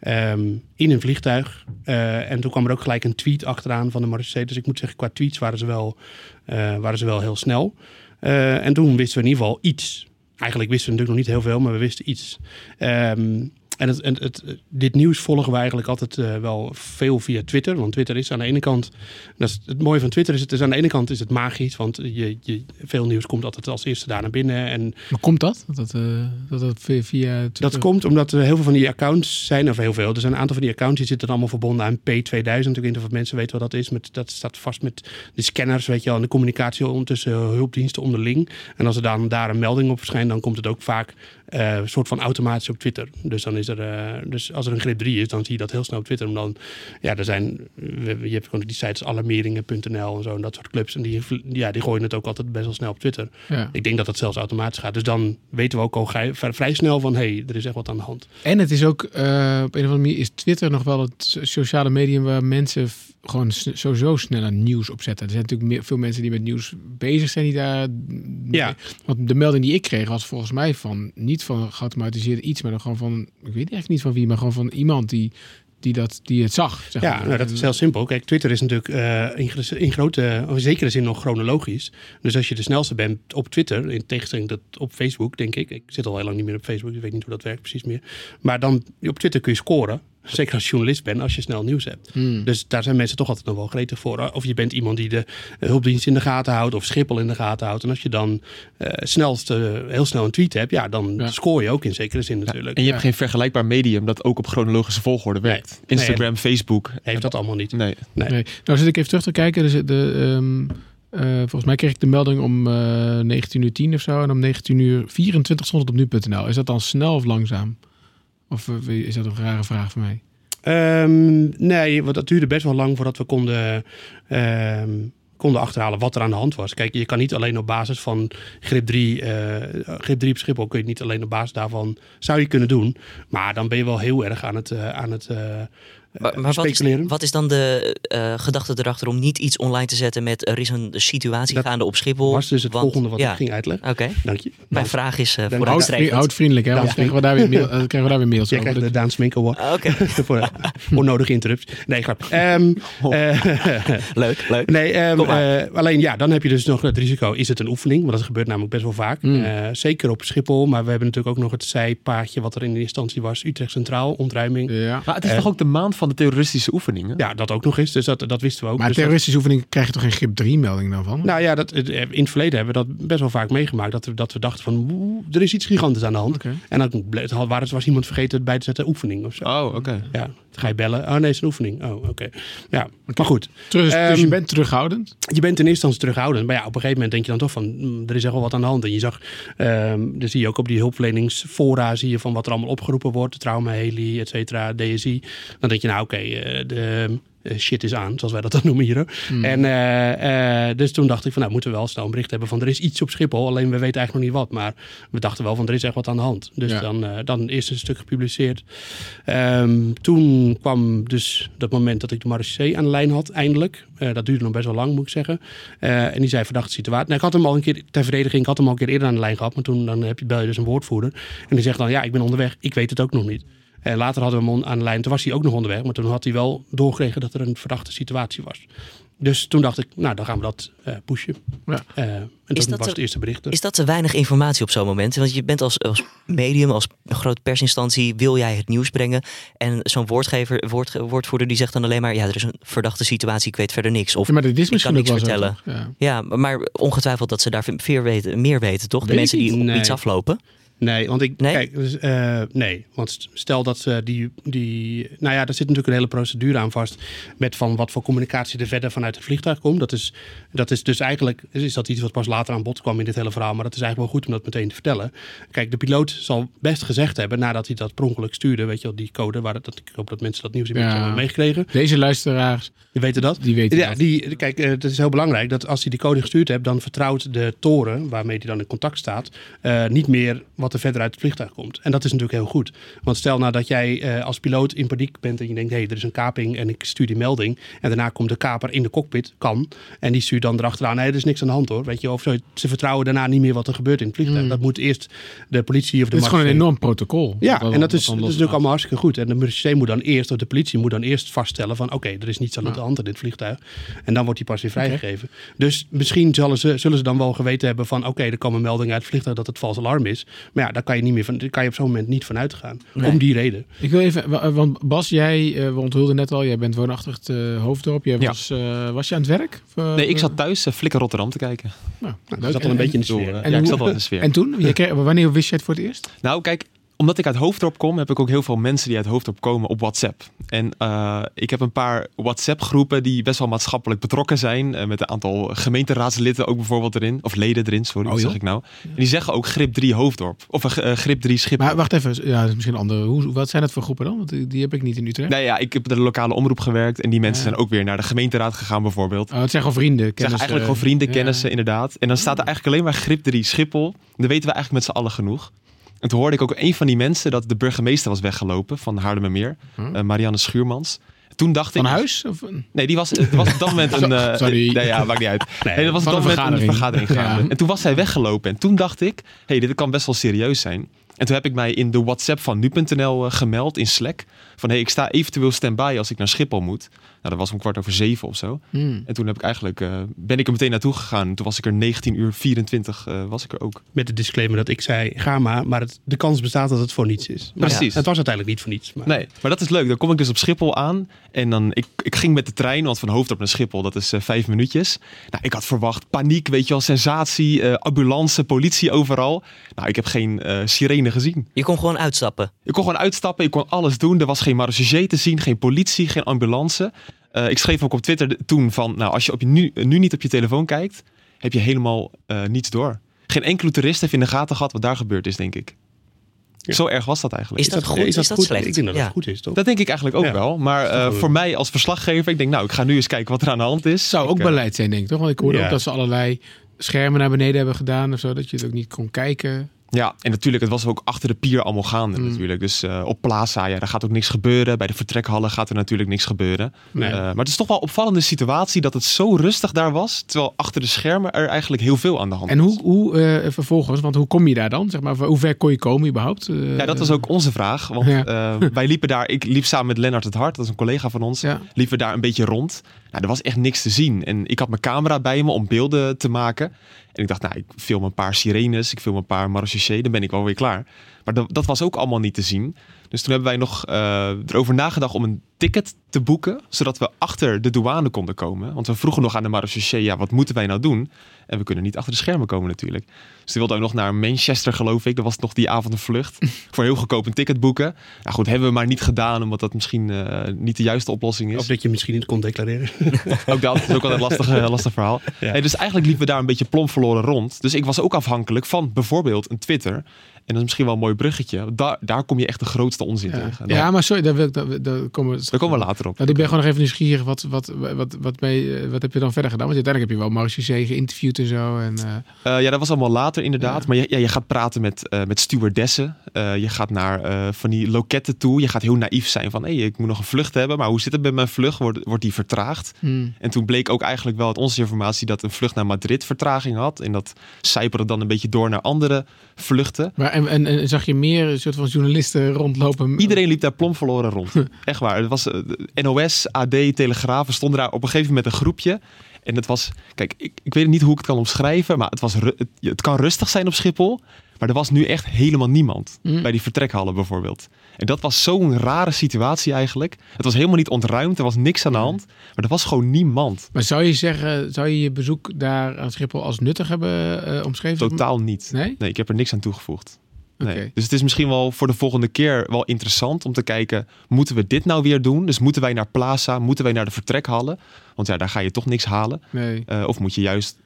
ehm, in een vliegtuig. Eh, en toen kwam er ook gelijk een tweet achteraan van de marechaussee. Dus ik moet zeggen, qua tweets waren ze wel, eh, waren ze wel heel snel. En toen wisten we in ieder geval iets. Eigenlijk wisten we natuurlijk nog niet heel veel, maar we wisten iets. Ehm, en het, het, het- dit nieuws volgen we eigenlijk altijd eh, wel veel via Twitter. Want Twitter is aan de ene kant... Dat is het mooie van Twitter is, het is aan de ene kant is het magisch. Want je, je, veel nieuws komt altijd als eerste daar naar binnen. En Hoe komt dat? Dat eh, dat, dat via, via Twitter- dat komt omdat er heel veel van die accounts zijn, of heel veel. Er zijn een aantal van die accounts die zitten allemaal verbonden aan P2000. Ik weet niet of mensen weten wat dat is. Met, dat staat vast met de scanners, weet je wel, en de communicatie tussen hulpdiensten onderling. En als er dan daar een melding op verschijnt, dan komt het ook vaak een soort van automatisch op Twitter. Dus dan is er, eh, dus als er een grip 3 is, dan zie je dat heel snel op Twitter. Omdat dan, ja, er zijn, je hebt gewoon die sites alarmeringen.nl en zo en dat soort clubs. En die, ja, die gooien het ook altijd best wel snel op Twitter. Ja. Ik denk dat het zelfs automatisch gaat. Dus dan weten we ook al vrij, vrij snel van, hé, hey, er is echt wat aan de hand. En het is ook, eh, op een of andere manier is Twitter nog wel het so- sociale medium waar mensen gewoon sowieso sneller nieuws op zetten. Er zijn natuurlijk meer, veel mensen die met nieuws bezig zijn die daar... Ja. Want de melding die ik kreeg was volgens mij van, niet van geautomatiseerd iets, maar dan gewoon van, ik weet eigenlijk niet van wie, maar gewoon van iemand die, die, dat, die het zag. Zeg Ja, maar. nou, dat is heel simpel. Kijk, Twitter is natuurlijk eh, in, in grote, of in zekere zin nog chronologisch. Dus als je de snelste bent op Twitter, in tegenstelling tot op Facebook, denk ik. Ik zit al heel lang niet meer op Facebook, ik weet niet hoe dat werkt precies meer. Maar dan op Twitter kun je scoren. Zeker als journalist bent, als je snel nieuws hebt. Hmm. Dus daar zijn mensen toch altijd nog wel gretig voor. Of je bent iemand die de eh, hulpdienst in de gaten houdt, of Schiphol in de gaten houdt. En als je dan eh snelst, heel snel een tweet hebt, ja, dan Ja. scoor je ook in zekere zin natuurlijk. En je hebt geen vergelijkbaar medium dat ook op chronologische volgorde werkt. Nee. Instagram, Facebook. Heeft dat allemaal niet. Nee. Nee. Nee. Nou zit ik even terug te kijken. Dus de, ehm, eh, volgens mij kreeg ik de melding om eh 19 uur 10 of zo. En om 19 uur 24 stond het op nu.nl. Is dat dan snel of langzaam? Of eh, is dat een rare vraag voor mij? Ehm, nee, want dat duurde best wel lang voordat we konden, ehm, konden achterhalen wat er aan de hand was. Kijk, je kan niet alleen op basis van grip 3, eh, grip 3 op Schiphol, kun je niet alleen op basis daarvan, zou je kunnen doen. Maar dan ben je wel heel erg aan het, eh, aan het Maar, maar wat, is, speculeren. wat is dan de eh, gedachte erachter om niet iets online te zetten met er is een situatie Dat gaande op Schiphol? was dus het want- volgende wat ja. ik ging uitleggen. Oké, Dank je. mijn vraag is eh Dan voor houd- vriendelijk, hè? Want Ja. dan krijgen we daar weer, mail, eh, krijgen we daar weer mails Jij over. krijgt de Daan Sminkel Award Ah, Oké, voor onnodige interrupts. Nee, grap. Ehm, eh, leuk, leuk. Nee, ehm, eh, alleen ja, dan heb je dus nog het risico. Is het een oefening? Want dat gebeurt namelijk best wel vaak. Mm. Eh, zeker op Schiphol. Maar we hebben natuurlijk ook nog het zijpaadje wat er in de instantie was. Utrecht Centraal, ontruiming. Ja. Maar het is Eh. toch ook de maand van de terroristische oefeningen? Ja, dat ook nog eens. Dus dat, dat wisten we ook. Maar Dus dat- terroristische oefening krijg je toch geen grip 3 melding dan van? nou ja, dat, het- in het verleden hebben we dat best wel vaak meegemaakt. Dat we, dat we dachten van, oeh, er is iets gigantisch aan de hand. En dan was, was iemand vergeten bij te zetten oefening of zo. Oh, oké. Ja, ga je bellen. Oh nee, het is een oefening. Oh, oké. Ja, maar goed. Terug, dus je bent terughoudend? je bent in eerste instantie terughoudend. Maar ja, op een gegeven moment denk je dan toch van, mm, er is echt wel wat aan de hand. En je zag, ehm dan zie je ook op die hulpverleningsfora, zie je van wat er allemaal opgeroepen wordt. Trauma, heli, et cetera, DSI. Dan denk je, nou oké, eh, de shit is aan, zoals wij dat dan noemen hier. Hmm. En eh, eh, dus toen dacht ik van, nou moeten we wel snel een bericht hebben van, er is iets op Schiphol. Alleen we weten eigenlijk nog niet wat. Maar we dachten wel van, er is echt wat aan de hand. Dus Ja. dan, eh, dan eerst een stuk gepubliceerd. Ehm, toen kwam dus dat moment dat ik de marechaussee aan de lijn had, eindelijk. Eh, dat duurde nog best wel lang, moet ik zeggen. Eh, en die zei verdachte situatie. Nou, ik had hem al een keer, ter verdediging, ik had hem al een keer eerder aan de lijn gehad. Maar toen dan heb je, bel je dus een woordvoerder. En die zegt dan, ja, ik ben onderweg. Ik weet het ook nog niet. En later hadden we hem aan de lijn. Toen was hij ook nog onderweg. Maar toen had hij wel doorgekregen dat er een verdachte situatie was. Dus toen dacht ik, nou, dan gaan we dat eh, pushen. Ja. Eh, en dat, dat was de- het eerste bericht. Is dat te weinig informatie op zo'n moment? Want je bent als, als medium, als grote persinstantie, wil jij het nieuws brengen. En zo'n woordgever, woord, woordvoerder die zegt dan alleen maar, ja, er is een verdachte situatie, ik weet verder niks. Of Ja, maar dit is ik misschien kan ook niks zo, vertellen. toch? Ja. Ja, maar ongetwijfeld dat ze daar meer weten, meer weten toch? De Weet mensen die op Nee. iets aflopen. Nee, want ik Nee? kijk, dus, eh, nee, want stel dat ze die, die, nou ja, daar zit natuurlijk een hele procedure aan vast met van wat voor communicatie er verder vanuit het vliegtuig komt. Dat is, dat is dus eigenlijk, is dat iets wat pas later aan bod kwam in dit hele verhaal, maar dat is eigenlijk wel goed om dat meteen te vertellen. Kijk, de piloot zal best gezegd hebben nadat hij dat per ongeluk stuurde, weet je wel, die code, waar dat, ik hoop dat mensen dat nieuws inmiddels Ja. hebben meegekregen. Deze luisteraars, Die weten dat. die weten Ja, dat. die, kijk, eh, het is heel belangrijk dat als hij die code gestuurd hebt, dan vertrouwt de toren waarmee hij dan in contact staat, eh, niet meer wat er verder uit het vliegtuig komt. En dat is natuurlijk heel goed. Want stel nou dat jij eh, als piloot in paniek bent en je denkt, hé, hey, er is een kaping en ik stuur die melding. En daarna komt de kaper in de cockpit, kan. En die stuurt dan erachteraan, nee, er is niks aan de hand hoor. Weet je, of zo. Ze vertrouwen daarna niet meer wat er gebeurt in het vliegtuig. Mm. Dat moet eerst de politie of de Dit is gewoon een enorm protocol. ja, en dat is, dat is natuurlijk allemaal hartstikke goed. En de marechaussee moet dan eerst, of de politie moet dan eerst vaststellen van... oké, er is niets aan de hand in dit vliegtuig. En dan wordt hij pas weer vrijgegeven. Dus misschien zullen ze, zullen ze dan wel geweten hebben van... oké, er komen meldingen uit het vliegtuig dat het vals alarm is. Maar ja, daar kan je, niet meer van, daar kan je op zo'n moment niet van uitgaan. Nee. Om die reden. Ik wil even, wa- want Bas, jij, eh, we onthulden net al, jij bent woonachtig het eh, hoofddorp. Jij Ja. was, eh, was je aan het werk? Nee, ik zat thuis uh, Flikker Rotterdam te kijken. Nou, Nou, dat zat al een En- beetje in de sfeer. En ja, ik hoe- zat al in de sfeer. En toen? Je kreeg, wanneer wist jij het voor het eerst? Nou, kijk, omdat ik uit Hoofddorp kom, heb ik ook heel veel mensen die uit Hoofddorp komen op WhatsApp. En eh, ik heb een paar WhatsApp-groepen die best wel maatschappelijk betrokken zijn. eh, met een aantal gemeenteraadsleden ook bijvoorbeeld erin. Of leden erin, sorry, Oh, wat zeg joh. ik nou. En die zeggen ook grip 3 Hoofddorp. Of eh, grip 3 Schiphol. Maar wacht even, ja, dat is misschien een andere. Hoe, wat zijn dat voor groepen dan? Want die, die heb ik niet in Utrecht. Nee, ja, ik heb bij de lokale omroep gewerkt. En die mensen Ja. zijn ook weer naar de gemeenteraad gegaan bijvoorbeeld. Oh, het zijn gewoon vrienden. Het zijn kennissen. eigenlijk gewoon vrienden, Ja. kennissen, inderdaad. En dan staat er eigenlijk alleen maar grip 3 Schiphol. Dan weten we eigenlijk met z'n allen genoeg. En toen hoorde ik ook een van die mensen dat de burgemeester was weggelopen van Haarlemmermeer. Huh? eh, Marianne Schuurmans. Toen dacht Van ik... huis? Of, een- Nee, die was, het was op dat moment een... eh, Sorry. Nee, ja, maakt niet uit. Nee, dat was op van dat moment een vergadering. vergadering gaande. Ja. En toen was hij weggelopen. En toen dacht ik, hey, dit kan best wel serieus zijn. En toen heb ik mij in de WhatsApp van nu.nl eh, gemeld in Slack. Van, hey, ik sta eventueel stand-by als ik naar Schiphol moet. Nou, dat was om kwart over zeven of zo. Hmm. En toen heb ik eigenlijk, eh, ben ik er meteen naartoe gegaan. Toen was ik er 19 uur 24, eh, was ik er ook. Met de disclaimer dat ik zei, ga maar. Maar het, de kans bestaat dat het voor niets is. Maar Precies. Het was uiteindelijk niet voor niets. Maar Nee, maar dat is leuk. Dan kom ik dus op Schiphol aan. En dan, ik, ik ging met de trein, want van Hoofddorp naar Schiphol, dat is eh, vijf minuutjes. Nou, ik had verwacht paniek, weet je wel, sensatie, eh, ambulance, politie overal. Nou, ik heb geen eh, sirene gezien. Je kon gewoon uitstappen. Ik kon gewoon uitstappen, ik kon alles doen. Er was geen marechaussee te zien, geen politie, geen ambulance. Eh, ik schreef ook op Twitter toen van, nou, als je op je nu, nu niet op je telefoon kijkt, heb je helemaal eh, niets door. Geen enkele toerist heeft in de gaten gehad wat daar gebeurd is, denk ik. Ja. Zo erg was dat eigenlijk. Is dat goed? Is dat goed? slecht? Ik denk dat Ja. het goed is, toch? Dat denk ik eigenlijk ook Ja. wel. Maar eh, voor mij als verslaggever, ik denk nou, ik ga nu eens kijken wat er aan de hand is. Zou ook Ik, eh, beleid zijn, denk ik, toch? Want ik hoorde Ja. ook dat ze allerlei schermen naar beneden hebben gedaan of zo, dat je het ook niet kon kijken. Ja, en natuurlijk, het was ook achter de pier allemaal gaande Mm. natuurlijk. Dus eh, op Plaza, ja, daar gaat ook niks gebeuren. Bij de vertrekhallen gaat er natuurlijk niks gebeuren. Nee. Eh, maar het is toch wel een opvallende situatie dat het zo rustig daar was. Terwijl achter de schermen er eigenlijk heel veel aan de hand En was. hoe, hoe eh, vervolgens, want hoe kom je daar dan? Zeg maar, hoe ver kon je komen überhaupt? Ja, dat was ook onze vraag. Want Ja. wij liepen daar, ik liep samen met Lennart het Hart, dat is een collega van ons. Ja. liepen we daar een beetje rond. Nou, er was echt niks te zien. En ik had mijn camera bij me om beelden te maken. En ik dacht, nou, ik film een paar sirenes, ik film een paar marechaussee, dan ben ik wel weer klaar. Maar dat, dat was ook allemaal niet te zien. Dus toen hebben wij nog eh, erover nagedacht om een ticket te boeken, zodat we achter de douane konden komen. Want we vroegen nog aan de marechaussee, ja, wat moeten wij nou doen? En we kunnen niet achter de schermen komen natuurlijk. Dus toen wilden we nog naar Manchester, geloof ik. Dat was nog die avond een vlucht. voor heel goedkoop een ticket boeken. Nou goed, hebben we maar niet gedaan, omdat dat misschien eh, niet de juiste oplossing is. Of dat je misschien niet kon declareren. Ook dat is ook wel een lastig, eh, lastig verhaal. Ja. Hey, dus eigenlijk liepen we daar een beetje plomp verloren rond. Dus ik was ook afhankelijk van bijvoorbeeld een Twitter. En dat is misschien wel een mooi bruggetje. Daar, daar kom je echt de grootste onzin Ja. tegen. ja, maar sorry, daar, wil ik, daar, daar komen we Daar komen we later op. Nou, ik ben gewoon nog even nieuwsgierig. Wat, wat, wat, wat, je- eh, wat heb je dan verder gedaan? Want uiteindelijk heb je wel Marchusee geïnterviewd en zo. En, eh, Eh, ja, dat was allemaal later inderdaad. Ja. Maar je, ja, je gaat praten met, eh met stewardessen. Je gaat naar van die loketten toe. Je gaat heel naïef zijn van... hé, hey, ik moet nog een vlucht hebben. Maar hoe zit het met mijn vlucht? Wordt, wordt die vertraagd? hmm. En toen bleek ook eigenlijk wel uit onze informatie... dat een vlucht naar Madrid vertraging had. En dat zijperde dan een beetje door naar andere vluchten. Maar en, en, en zag je meer een soort van journalisten rondlopen? Iedereen liep daar plomp verloren rond. Echt waar. Het was eh, NOS, AD, Telegraaf. We stonden daar op een gegeven moment een groepje. En het was, kijk, ik, ik weet niet hoe ik het kan omschrijven, maar het, was, het kan rustig zijn op Schiphol. Maar er was nu echt helemaal niemand. Mm. Bij die vertrekhallen bijvoorbeeld. En dat was zo'n rare situatie eigenlijk. Het was helemaal niet ontruimd, er was niks aan de hand. Maar er was gewoon niemand. Maar zou je zeggen, zou je je bezoek daar aan Schiphol als nuttig hebben eh, omschreven? Totaal niet. Nee? Nee, ik heb er niks aan toegevoegd. Nee. Dus het is misschien wel voor de volgende keer wel interessant om te kijken, moeten we dit nou weer doen? Dus moeten wij naar Plaza, moeten wij naar de vertrekhallen? Want ja, daar ga je toch niks halen. Nee. Eh, of moet je juist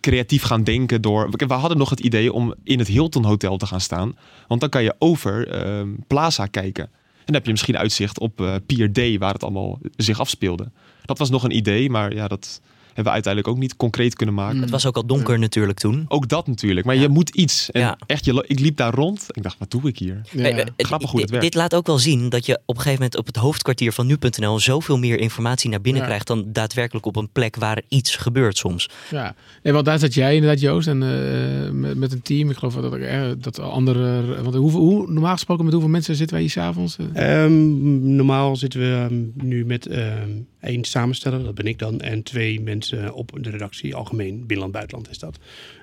creatief gaan denken door... We we hadden nog het idee om in het Hilton Hotel te gaan staan. Want dan kan je over ehm, Plaza kijken. En dan heb je misschien uitzicht op eh, Pier D, waar het allemaal zich afspeelde. Dat was nog een idee, maar ja, dat hebben we uiteindelijk ook niet concreet kunnen maken. Het was ook al donker natuurlijk toen. Ook dat natuurlijk. Maar je moet iets. En Ja. echt, je, ik liep daar rond. Ik dacht, wat doe ik hier? Ja. Eh, eh, Grappig hoe het dit- werkt. Dit laat ook wel zien dat je op een gegeven moment op het hoofdkwartier van nu.nl zoveel meer informatie naar binnen Ja. krijgt dan daadwerkelijk op een plek waar iets gebeurt soms. Ja, nee, want daar zat jij inderdaad, Joost, en eh, met, met een team. Ik geloof dat er eh, dat andere. Want hoe, hoe, normaal gesproken, met hoeveel mensen zitten wij hier s'avonds? Uh, Ehm, normaal zitten we ehm, nu met ehm, één samensteller, dat ben ik dan, en twee mensen op de redactie, algemeen, binnenland, buitenland is dat.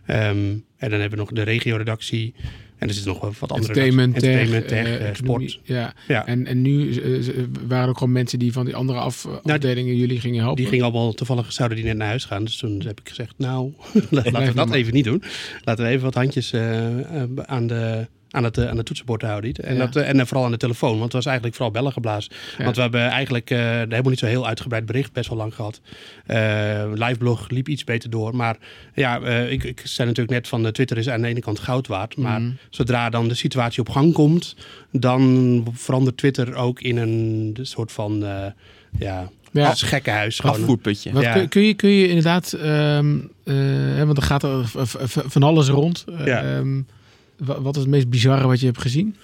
Ehm, en dan hebben we nog de regio-redactie en er zitten nog wat andere entertainment, tech, redacties. entertainment, tech, eh, eh, sport. Ja. Ja. En, en nu eh, waren er ook gewoon mensen die van die andere af, afdelingen jullie gingen helpen. Die gingen allemaal toevallig, zouden die net naar huis gaan. Dus toen heb ik gezegd, nou, laten we dat maar. even niet doen. Laten we even wat handjes eh, eh, aan de... Aan het, eh, aan het toetsenbord houden. niet. En, Ja. dat, eh, en eh, vooral aan de telefoon. Want het was eigenlijk vooral bellen geblazen. Ja. Want we hebben eigenlijk eh, helemaal niet zo heel uitgebreid bericht. Best wel lang gehad. Eh liveblog liep iets beter door. Maar ja, ik, ik zei natuurlijk net van Twitter is aan de ene kant goud waard. Maar Mhm. zodra dan de situatie op gang komt. Dan verandert Twitter ook in een soort van... ja, Ja. als gekkenhuis. Gewoon. Afvoerputje. Wat, Ja. kun, kun je, kun je inderdaad, ehm, eh, want er gaat er van alles rond. Ja. ehm, wat is het meest bizarre wat je hebt gezien?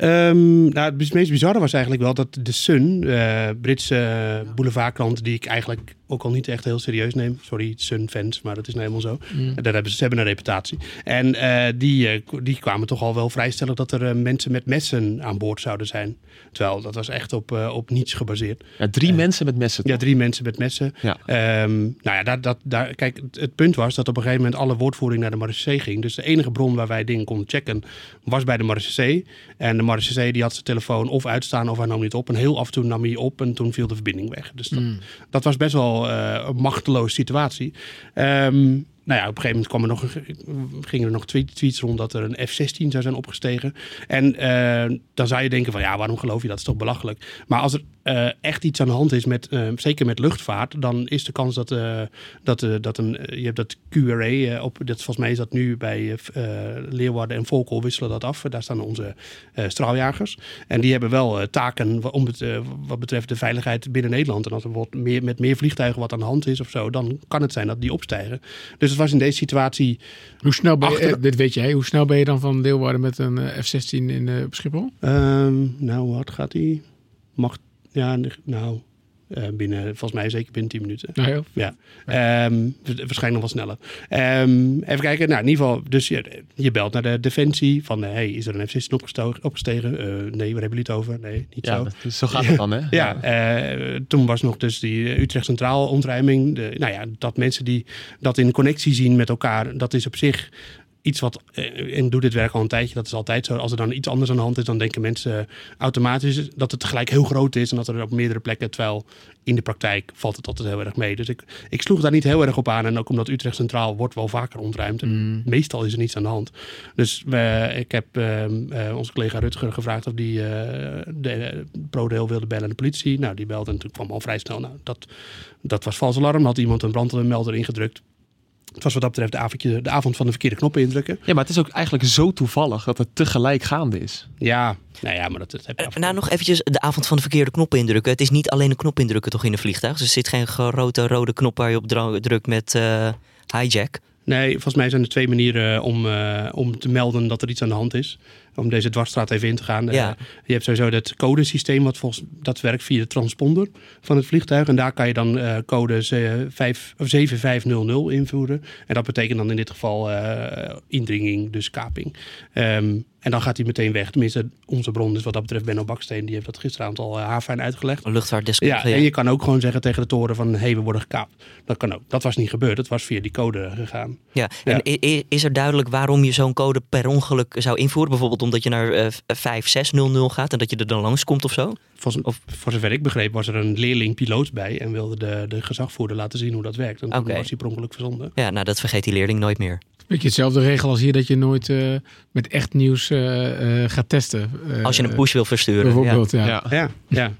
Ehm, nou, het meest bizarre was eigenlijk wel dat de Sun, eh Britse boulevardkrant, die ik eigenlijk ook al niet echt heel serieus neem. Sorry, Sun-fans, maar dat is nou helemaal zo. Mm. Daar hebben ze, ze hebben een reputatie. En eh, die, eh, die kwamen toch al wel vrijstellen dat er eh, mensen met messen aan boord zouden zijn. Terwijl dat was echt op, eh, op niets gebaseerd. Ja, drie mensen met messen. Ja, drie mensen met messen. Ja. Ehm, nou ja, dat, dat, daar, kijk, het, het punt was dat op een gegeven moment alle woordvoering naar de marechaussee ging. Dus de enige bron waar wij dingen konden checken was bij de marechaussee. En de marechaussee die had zijn telefoon of uitstaan of hij nam niet op. En heel af en toe nam hij op en toen viel de verbinding weg. Dus dat, Mm. dat was best wel eh, een machteloze situatie. Ehm, nou ja, op een gegeven moment kwam er nog, gingen er nog tweet- tweets rond dat er een F-16 zou zijn opgestegen. En eh, dan zou je denken van ja, waarom geloof je dat? is toch belachelijk. Maar als er eh, echt iets aan de hand is, met, eh, zeker met luchtvaart, dan is de kans dat, eh, dat, dat een, je hebt dat QRA op, dat, volgens mij is dat nu bij Leeuwarden en Volkel wisselen dat af. Daar staan onze straaljagers. En die hebben wel taken om het, wat betreft de veiligheid binnen Nederland. En als er wordt meer, met meer vliegtuigen wat aan de hand is of zo, dan kan het zijn dat die opstijgen. Dus het was in deze situatie. Hoe snel ben je, Achter- dit weet jij, hoe snel ben je dan van Leeuwarden met een eh, F-16 in op Schiphol? ehm, nou, hard gaat die? Mag, ja, nou, eh, binnen, volgens mij zeker binnen 10 minuten. Nou, ja. Ja, Ehm, wa- waarschijnlijk nog wel sneller. Ehm, even kijken, nou in ieder geval, dus je, je belt naar de defensie van, eh, hey, is er een F-16 opgestogen? opgestegen? Eh, nee, waar hebben jullie het over? Nee, niet Ja, zo. dat- zo gaat het dan, hè? Ja, eh, toen was nog dus die Utrecht Centraal ontruiming. De, nou ja, dat mensen die dat in connectie zien met elkaar, dat is op zich iets wat, eh, en doe dit werk al een tijdje, dat is altijd zo. Als er dan iets anders aan de hand is, dan denken mensen automatisch dat het tegelijk heel groot is en dat er op meerdere plekken, terwijl in de praktijk valt het altijd heel erg mee. Dus ik, ik sloeg daar niet heel erg op aan. En ook omdat Utrecht Centraal wordt wel vaker ontruimd. En meestal is er niets aan de hand. Dus we, ik heb ehm, eh, onze collega Rutger gevraagd of die eh, de ProRail wilde bellen aan de politie. Nou, die belde en toen kwam al vrij snel. Nou, dat, dat was vals alarm. Had iemand een brandmelder ingedrukt. Het was wat dat betreft de, avondje, de avond van de verkeerde knoppen indrukken. Ja, maar het is ook eigenlijk zo toevallig dat het tegelijk gaande is. Ja, nou ja, maar dat, dat heb je Eh, Nou, nog eventjes de avond van de verkeerde knop indrukken. Het is niet alleen een knop indrukken toch in een vliegtuig. Dus er zit geen grote rode knop waar je op drukt met eh, hijack. Nee, volgens mij zijn er twee manieren om, eh, om te melden dat er iets aan de hand is. Om deze dwarsstraat even in te gaan. Ja. Eh, je hebt sowieso dat codesysteem, wat volgens dat werkt via de transponder van het vliegtuig. En daar kan je dan eh, code ze- vijf- of 7500 invoeren. En dat betekent dan in dit geval eh, indringing, dus kaping. Ehm, en dan gaat hij meteen weg. Tenminste, onze bron is wat dat betreft Benno Baksteen. Die heeft dat gisteravond al uh, haarfijn uitgelegd. Een luchtvaartdeskundige. Ja, en je kan ook gewoon zeggen tegen de toren van... hé, hey, we worden gekaapt. Dat kan ook. Dat was niet gebeurd. Het was via die code gegaan. Ja, Ja. en is er duidelijk waarom je zo'n code per ongeluk zou invoeren? Bijvoorbeeld omdat je naar eh 5600 gaat en dat je er dan langskomt of zo? Voor, Of- voor zover ik begreep was er een leerling piloot bij... en wilde de, de gezagvoerder laten zien hoe dat werkt. En toen was hij per ongeluk verzonden. Ja, nou dat vergeet die leerling nooit meer. Beetje hetzelfde regel als hier dat je nooit eh, met echt nieuws eh, eh, gaat testen. Eh, Als je een push wil versturen. Ja. Bijvoorbeeld, ja. Ja. Ja, ja.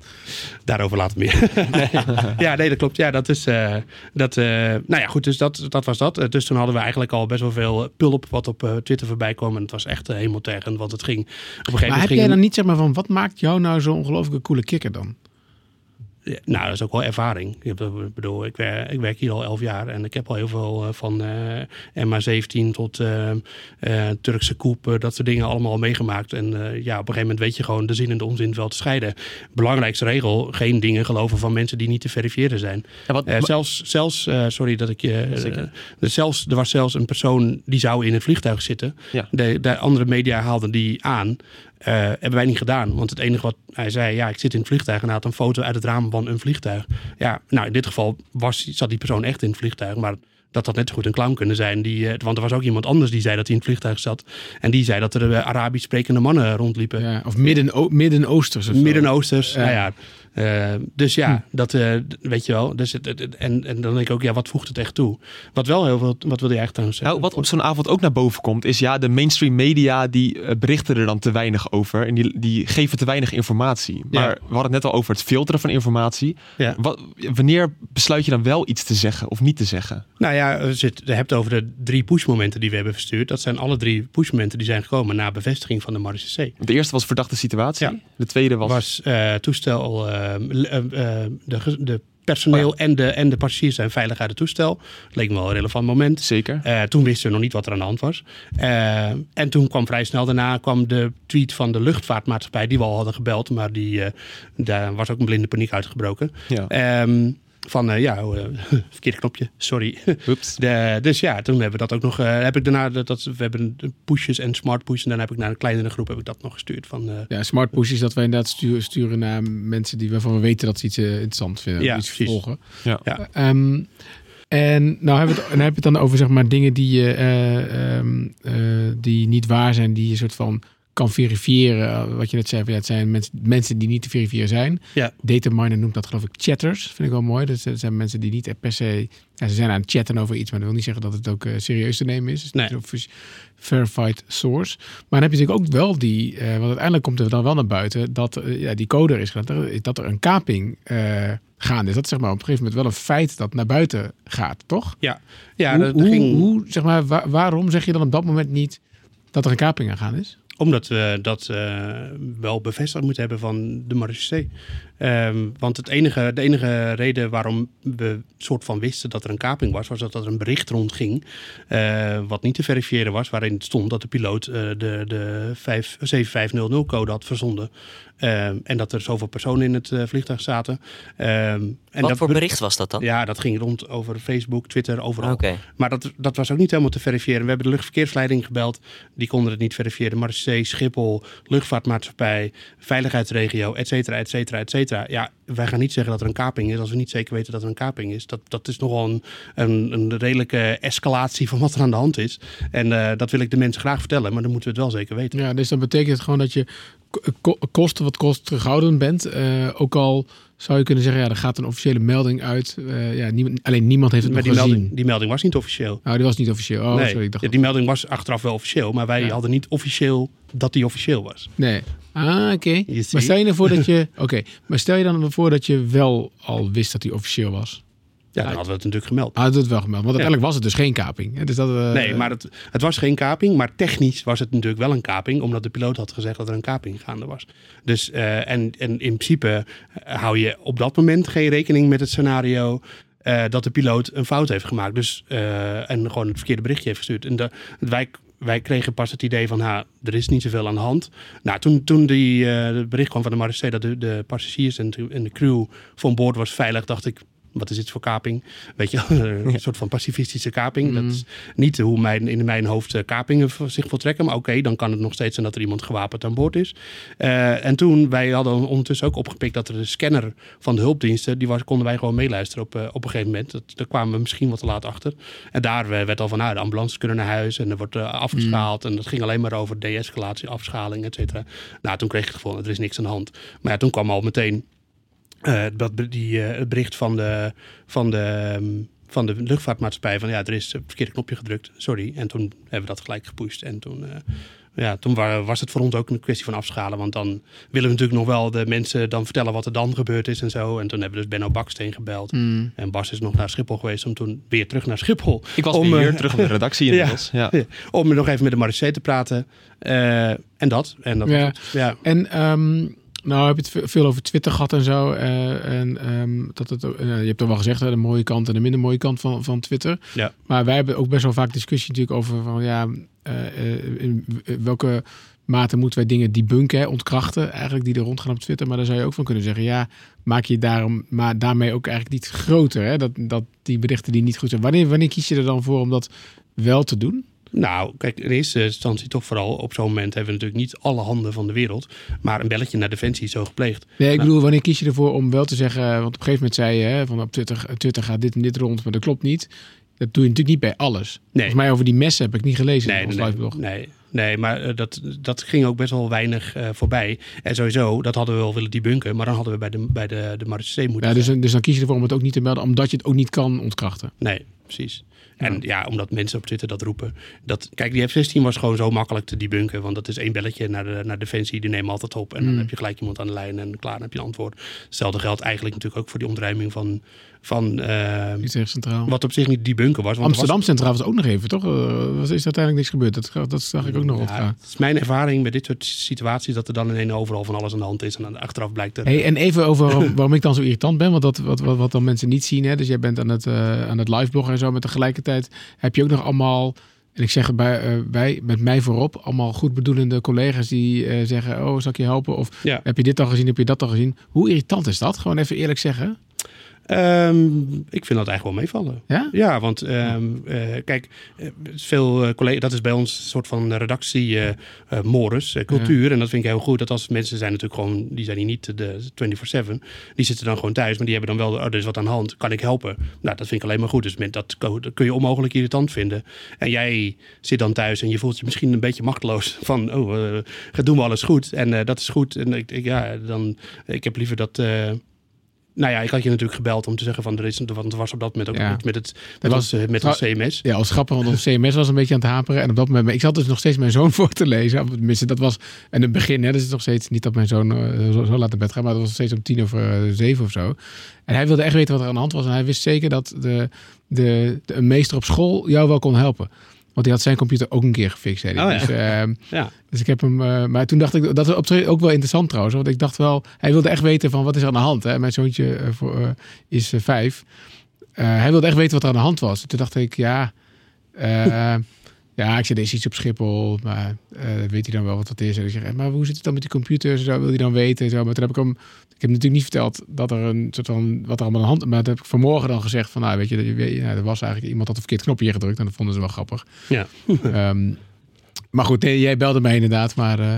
Daarover later meer. nee. Ja, nee, dat klopt. Ja, dat is. eh, dat, eh, nou ja, goed. Dus dat, dat was dat. Dus toen hadden we eigenlijk al best wel veel pulp wat op eh, Twitter voorbij kwam. En het was echt uh, hemeltergend. Want het ging. Op een gegeven Maar moment. heb ging jij dan niet zeg maar van, wat maakt jou nou zo'n ongelooflijke coole kikker dan? Nou, dat is ook wel ervaring. Ik, ik bedoel, ik werk, ik werk hier al elf jaar en ik heb al heel veel eh, van eh MA17 tot eh, eh, Turkse koep, eh, dat soort dingen allemaal al meegemaakt. En eh, ja, op een gegeven moment weet je gewoon de zin en de onzin wel te scheiden. Belangrijkste regel, geen dingen geloven van mensen die niet te verifiëren zijn. Ja, wat, Eh, zelfs, zelfs eh, sorry dat ik je. eh, dus zelfs, er was zelfs een persoon die zou in het vliegtuig zitten. Ja. De, de andere media haalden die aan. Eh, hebben wij niet gedaan. Want het enige wat hij zei, ja, ik zit in het vliegtuig en hij had een foto uit het raam van een vliegtuig. Ja, nou in dit geval was, zat die persoon echt in het vliegtuig. Maar dat had net zo goed een clown kunnen zijn. Die, eh, want er was ook iemand anders die zei dat hij in het vliegtuig zat. En die zei dat er eh, Arabisch sprekende mannen rondliepen. Ja, of Midden- Midden-Oosters. Midden-Oosters. Ja. Nou ja. Eh, dus ja, Hm. dat eh, weet je wel. Dus en, en dan denk ik ook, ja, wat voegt het echt toe? Wat wel heel veel, wat wilde je eigenlijk trouwens zeggen? Nou, wat op zo'n avond ook naar boven komt, is ja, de mainstream media die eh, berichten er dan te weinig over. En die, die geven te weinig informatie. Maar Ja. we hadden het net al over het filteren van informatie. Ja. Wat, wanneer besluit je dan wel iets te zeggen of niet te zeggen? Nou ja, als je het hebt over de drie pushmomenten die we hebben verstuurd. Dat zijn alle drie pushmomenten die zijn gekomen na bevestiging van de Marge C. De eerste was verdachte situatie. Ja. De tweede was... was toestel, de, ge- de personeel en, de, en de passagiers zijn veilig uit het toestel. Leek me wel een relevant moment. Zeker. Eh, toen wisten we nog niet wat er aan de hand was. Eh, en toen kwam vrij snel daarna kwam de tweet van de luchtvaartmaatschappij die we al hadden gebeld. Maar die, eh, daar was ook een blinde paniek uitgebroken. Ja. Ehm, van eh, ja, oh, eh, verkeerd knopje, sorry. De, dus ja, toen hebben we dat ook nog. eh, heb ik daarna dat, dat we hebben pushes en smart push. En dan heb ik naar een kleinere groep heb ik dat nog gestuurd. Van, eh, Ja, smart push is dat wij inderdaad sturen, sturen naar mensen die waarvan we weten dat ze iets interessant vinden. Ja, iets volgen. Ja. Ja. Ehm, en nou hebben we het, dan heb je het dan over zeg maar dingen die, je, eh, ehm, eh, die niet waar zijn, die je soort van kan verifiëren. Uh, Wat je net zei, het zijn mensen, mensen die niet te verifiëren zijn. Ja. Dataminer noemt dat geloof ik chatters. Vind ik wel mooi. Dat zijn mensen die niet per se... Ja, ze zijn aan het chatten over iets, maar dat wil niet zeggen dat het ook eh, serieus te nemen is. Dus Nee. verified source. Maar dan heb je natuurlijk ook wel die... eh, want uiteindelijk komt er dan wel naar buiten dat eh, ja, die code er is. Dat er- Dat er een kaping eh gaande is. Dat is zeg maar op een gegeven moment wel een feit dat naar buiten gaat, toch? ja, ja hoe, dat, dat hoe, ging, hoe, zeg maar, wa- waarom zeg je dan op dat moment niet dat er een kaping aan gaan is? Omdat we dat eh, wel bevestigd moeten hebben van de Marge Ehm, want het enige, de enige reden waarom we soort van wisten dat er een kaping was, was dat er een bericht rondging. eh, wat niet te verifiëren was, waarin het stond dat de piloot eh, de, de 5, 7500-code had verzonden. Ehm, en dat er zoveel personen in het eh, vliegtuig zaten. Ehm, en Wat dat voor be- bericht was dat dan? Ja, dat ging rond over Facebook, Twitter, overal. Maar dat, dat was ook niet helemaal te verifiëren. We hebben de luchtverkeersleiding gebeld. Die konden het niet verifiëren. Marseille, Schiphol, luchtvaartmaatschappij, veiligheidsregio, et cetera, et cetera, et cetera. Ja, wij gaan niet zeggen dat er een kaping is als we niet zeker weten dat er een kaping is. Dat, dat is nogal een, een, een redelijke escalatie van wat er aan de hand is. En eh, dat wil ik de mensen graag vertellen, maar dan moeten we het wel zeker weten. Ja, dus dan betekent het gewoon dat je ko- ko- kosten wat kost terughoudend bent. Eh, ook al zou je kunnen zeggen, ja, er gaat een officiële melding uit. Eh, ja, niemand, alleen niemand heeft het Maar nog die gezien. melding, die melding was niet officieel. Nou, die was niet officieel. Oh, nee, sorry. Ik dacht Ja, die melding was achteraf wel officieel, maar wij Ja. hadden niet officieel dat die officieel was. Nee. Ah, oké. Maar stel je ervoor dat je... Oké, maar stel je dan voor dat je wel al wist dat die officieel was. Ja, dan hadden we het natuurlijk gemeld. Ah, dat is wel gemeld. Want uiteindelijk was het dus geen kaping. Dus dat, eh, Nee, maar het, het was geen kaping. Maar technisch was het natuurlijk wel een kaping. Omdat de piloot had gezegd dat er een kaping gaande was. Dus, eh, en, en in principe eh, hou je op dat moment geen rekening met het scenario... dat de piloot een fout heeft gemaakt. Dus, en gewoon het verkeerde berichtje heeft gestuurd. En de, wij, wij kregen pas het idee van... Er is niet zoveel aan de hand. Nou, toen, toen die, eh, het bericht kwam van de Marseille... dat de, de passagiers en de crew van boord was veilig... dacht ik, wat is dit voor kaping? Weet je, een soort van pacifistische kaping. Dat is niet hoe mijn, in mijn hoofd eh, kapingen zich voltrekken. Maar oké, dan kan het nog steeds zijn dat er iemand gewapend aan boord is. Eh, en toen, wij hadden ondertussen ook opgepikt dat er de scanner van de hulpdiensten, die was, konden wij gewoon meeluisteren op, eh, op een gegeven moment. Dat, daar kwamen we misschien wat te laat achter. En daar werd al van, nou, de ambulances kunnen naar huis en er wordt afgeschaald. En dat ging alleen maar over de-escalatie, afschaling, et cetera. Nou, toen kreeg ik het gevoel, er is niks aan de hand. Maar ja, toen kwam al meteen eh, dat, die, eh, het bericht van de, van de, ehm, van de luchtvaartmaatschappij van ja, er is het verkeerde knopje gedrukt, sorry. En toen hebben we dat gelijk gepusht. En toen, eh, ja, toen wa- was het voor ons ook een kwestie van afschalen. Want dan willen we natuurlijk nog wel de mensen dan vertellen wat er dan gebeurd is en zo. En toen hebben we dus Benno Baksteen gebeld. Hmm. En Bas is nog naar Schiphol geweest om toen weer terug naar Schiphol. Ik was om, weer terug op de redactie inmiddels. Ja. om nog even met de Marseille te praten. Eh, en dat. En dat Ja. ja. En ehm, nou heb je het ve- veel over Twitter gehad en zo. eh, en ehm, dat het, eh, je hebt er wel gezegd, hè, de mooie kant en de minder mooie kant van, van Twitter. Ja. Maar wij hebben ook best wel vaak discussie natuurlijk over van ja, eh, in welke mate moeten wij dingen debunken, hè, ontkrachten, eigenlijk die er rondgaan op Twitter. Maar daar zou je ook van kunnen zeggen, ja, maak je daarom, maar daarmee ook eigenlijk niet groter, hè, dat, dat die berichten die niet goed zijn. Wanneer, wanneer kies je er dan voor om dat wel te doen? Nou, kijk, in eerste instantie toch vooral op zo'n moment hebben we natuurlijk niet alle handen van de wereld. Maar een belletje naar Defensie is zo gepleegd. Nee, ik Nou. bedoel, wanneer kies je ervoor om wel te zeggen... Want op een gegeven moment zei je hè, van op Twitter, Twitter gaat dit en dit rond, maar dat klopt niet. Dat doe je natuurlijk niet bij alles. Volgens mij over die messen heb ik niet gelezen Nee, in ons nee, liveblog. nee, nee, maar eh, dat, dat ging ook best wel weinig eh, voorbij. En sowieso, dat hadden we wel willen debunken, maar dan hadden we bij de, bij de, de moeten Ja, dus, dus dan kies je ervoor om het ook niet te melden, omdat je het ook niet kan ontkrachten. Nee, precies. En ja, omdat mensen op Twitter dat roepen. Dat, kijk, die F-16 was gewoon zo makkelijk te debunken. Want dat is één belletje naar, de, naar Defensie. Die nemen altijd op. En dan Mm. heb je gelijk iemand aan de lijn. En klaar, dan heb je een antwoord. Hetzelfde geldt eigenlijk natuurlijk ook voor die ontruiming van... van Utrecht Centraal. wat op zich niet debunken was. Want er Amsterdam Centraal was ook nog even, toch? Eh, was, is er uiteindelijk niks gebeurd? Dat, dat zag ik ook nog was, ja, het is mijn ervaring met dit soort situaties. Dat er dan ineens overal van alles aan de hand is. En dan achteraf blijkt er... Hey, en even over waarom, waarom ik dan zo irritant ben. Want dat, wat, wat, wat dan mensen niet zien. Hè? Dus jij bent aan het, eh aan het livebloggen en zo. Maar tegelijkertijd heb je ook nog allemaal... En ik zeg het bij, eh, wij, met mij voorop, allemaal goed bedoelende collega's die eh, zeggen: Oh, zal ik je helpen? Of Ja. heb je dit al gezien? Heb je dat al gezien? Hoe irritant is dat? Gewoon even eerlijk zeggen. Ehm, ik vind dat eigenlijk wel meevallen. Ja? Ja, want ehm, eh, kijk, eh, veel eh, collega's, dat is bij ons een soort van redactie eh, morus, cultuur. En dat vind ik heel goed. Dat als mensen zijn natuurlijk gewoon, die zijn hier niet de 24-7. Die zitten dan gewoon thuis, maar die hebben dan wel, oh, er is wat aan de hand, kan ik helpen? Nou, dat vind ik alleen maar goed. Dus dat, dat kun je onmogelijk irritant vinden. En jij zit dan thuis en je voelt je misschien een beetje machteloos van, oh, doen we alles goed? En dat is goed. En ik, ik, ja, dan, ik heb liever dat... nou ja, ik had je natuurlijk gebeld om te zeggen van er is, want het was op dat moment ook Ja. met het met, was- ons, eh, met ons CMS. Ja, als grappig, want ons CMS was een beetje aan het haperen. En op dat moment, ik zat dus nog steeds mijn zoon voor te lezen. Tenminste, dat was in het begin. Hè, dus het is nog steeds niet dat mijn zoon eh, zo, zo laat naar bed gaat, maar dat was nog steeds om tien over eh, zeven of zo. En hij wilde echt weten wat er aan de hand was. En hij wist zeker dat de, de, de een meester op school jou wel kon helpen. Want hij had zijn computer ook een keer gefixt. Zei hij. Oh ja. dus, ehm, Ja. dus ik heb hem. eh, maar toen dacht ik dat is op ook wel interessant trouwens. Want ik dacht wel, hij wilde echt weten van wat is er aan de hand. Hè? Mijn zoontje eh, voor, eh, is vijf. Hij wilde echt weten wat er aan de hand was. Toen dacht ik, ja. ja, ik er is iets op Schiphol. Maar eh, weet hij dan wel wat dat is? En ik zeg, eh, maar hoe zit het dan met die computers? Zo, wil hij dan weten? en Zo. Maar toen heb ik hem. Ik heb natuurlijk niet verteld dat er een soort van wat er allemaal aan de hand. Maar dat heb ik vanmorgen dan gezegd van, nou, weet je, dat je er was eigenlijk iemand had een verkeerd knopje gedrukt en dat vonden ze wel grappig. Ja. Ehm, maar goed, nee, jij belde mij inderdaad. Maar eh,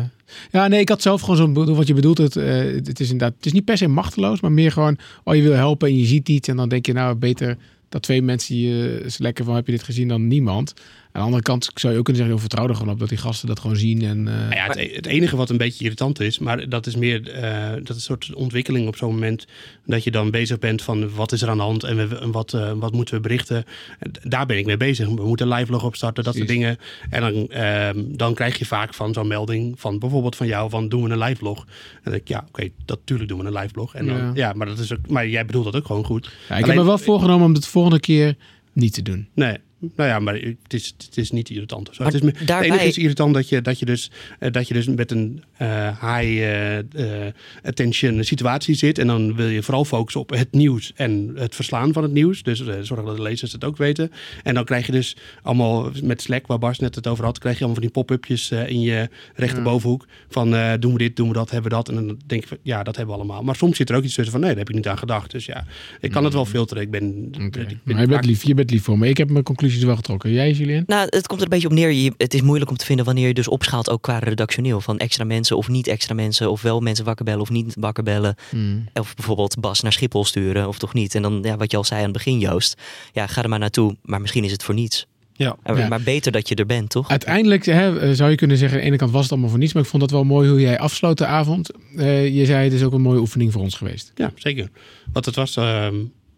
ja, nee, ik had zelf gewoon zo'n bedoel. Wat je bedoelt, het, het is inderdaad, het is niet per se machteloos, maar meer gewoon, oh, je wil helpen en je ziet iets en dan denk je, nou, beter dat twee mensen je lekker van, heb je dit gezien dan niemand. Aan de andere kant zou je ook kunnen zeggen, joh, vertrouw er gewoon op dat die gasten dat gewoon zien. En, eh, Nou ja, het, het enige wat een beetje irritant is, maar dat is meer eh, dat is een soort ontwikkeling op zo'n moment dat je dan bezig bent van wat is er aan de hand en, we, en wat, eh, wat moeten we berichten. En Daar ben ik mee bezig. We moeten live log opstarten, dat soort dingen. En dan, ehm, dan krijg je vaak van zo'n melding van bijvoorbeeld van jou van doen we een live log. En dan denk ik, ja, oké, natuurlijk doen we een live log. En dan, Ja. ja. maar dat is ook, maar jij bedoelt dat ook gewoon goed. ja, ik heb me wel voorgenomen om het de volgende keer niet te doen. Nee. Nou ja, maar het is, het is niet irritant. Of zo. Maar het, is, me- het daarbij- enige is irritant dat je, dat je, dus, eh, dat je dus met een eh, high eh, attention situatie zit. En dan wil je vooral focussen op het nieuws en het verslaan van het nieuws. Dus eh, zorg dat de lezers het ook weten. En dan krijg je dus allemaal met Slack, waar Bas net het over had, krijg je allemaal van die pop-upjes eh, in je rechterbovenhoek. Van eh, doen we dit, doen we dat, hebben we dat. En dan denk je van ja, dat hebben we allemaal. Maar soms zit er ook iets tussen van nee, daar heb ik niet aan gedacht. Dus ja, ik kan het wel filteren. Ik ben, Oké. ik ben Maar je bent lief, je bent lief voor me. Ik heb mijn conclusies wel getrokken. Jij, Julien? Nou, het komt er een beetje op neer. Je, het is moeilijk om te vinden wanneer je dus opschaalt, ook qua redactioneel. Van extra mensen of niet extra mensen. Of wel mensen wakker bellen of niet wakker bellen. Hmm. Of bijvoorbeeld Bas naar Schiphol sturen of toch niet. En dan, ja, wat je al zei aan het begin, Joost. Ja, ga er maar naartoe. Maar misschien is het voor niets. Ja. Maar beter dat je er bent, toch? Uiteindelijk hè, eh, zou je kunnen zeggen, aan de ene kant was het allemaal voor niets. Maar ik vond dat wel mooi hoe jij afsloot de avond. Eh, je zei, het is ook een mooie oefening voor ons geweest. Ja, zeker. Want het was, ehm,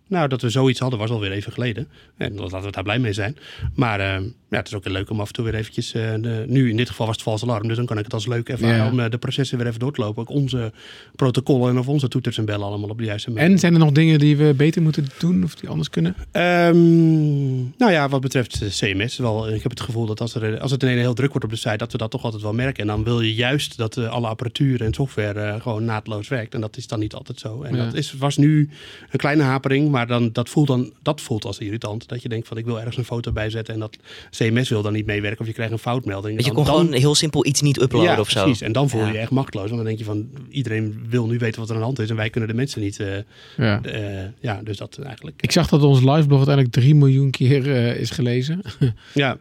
Nou, dat we zoiets hadden was alweer even geleden. En laten we daar blij mee zijn. Maar eh, ja, het is ook heel leuk om af en toe weer eventjes... eh, de, nu in dit geval was het vals alarm. Dus dan kan ik het als leuk ervaren Ja. om eh, de processen weer even door te lopen. Ook onze protocollen en of onze toeters en bellen allemaal op de juiste manier. En zijn er nog dingen die we beter moeten doen of die anders kunnen? Ehm, nou ja, wat betreft CMS, wel, ik heb het gevoel dat als, er, als het ineens heel druk wordt op de site, dat we dat toch altijd wel merken. En dan wil je juist dat alle apparatuur en software gewoon naadloos werkt. En dat is dan niet altijd zo. En Ja. dat is, was nu een kleine hapering, maar dan, dat, voelt dan, dat voelt als irritant. Dat je denkt van ik wil ergens een foto bijzetten en dat CMS wil dan niet meewerken of je krijgt een foutmelding. Want je kon dan- gewoon heel simpel iets niet uploaden ja, of zo. precies. En dan voel je Ja. je echt machteloos. Want dan denk je van iedereen wil nu weten wat er aan de hand is en wij kunnen de mensen niet. eh, Ja. eh, ja, dus dat eigenlijk. Ik zag dat ons liveblog uiteindelijk 3 miljoen keer eh, is gelezen. ja,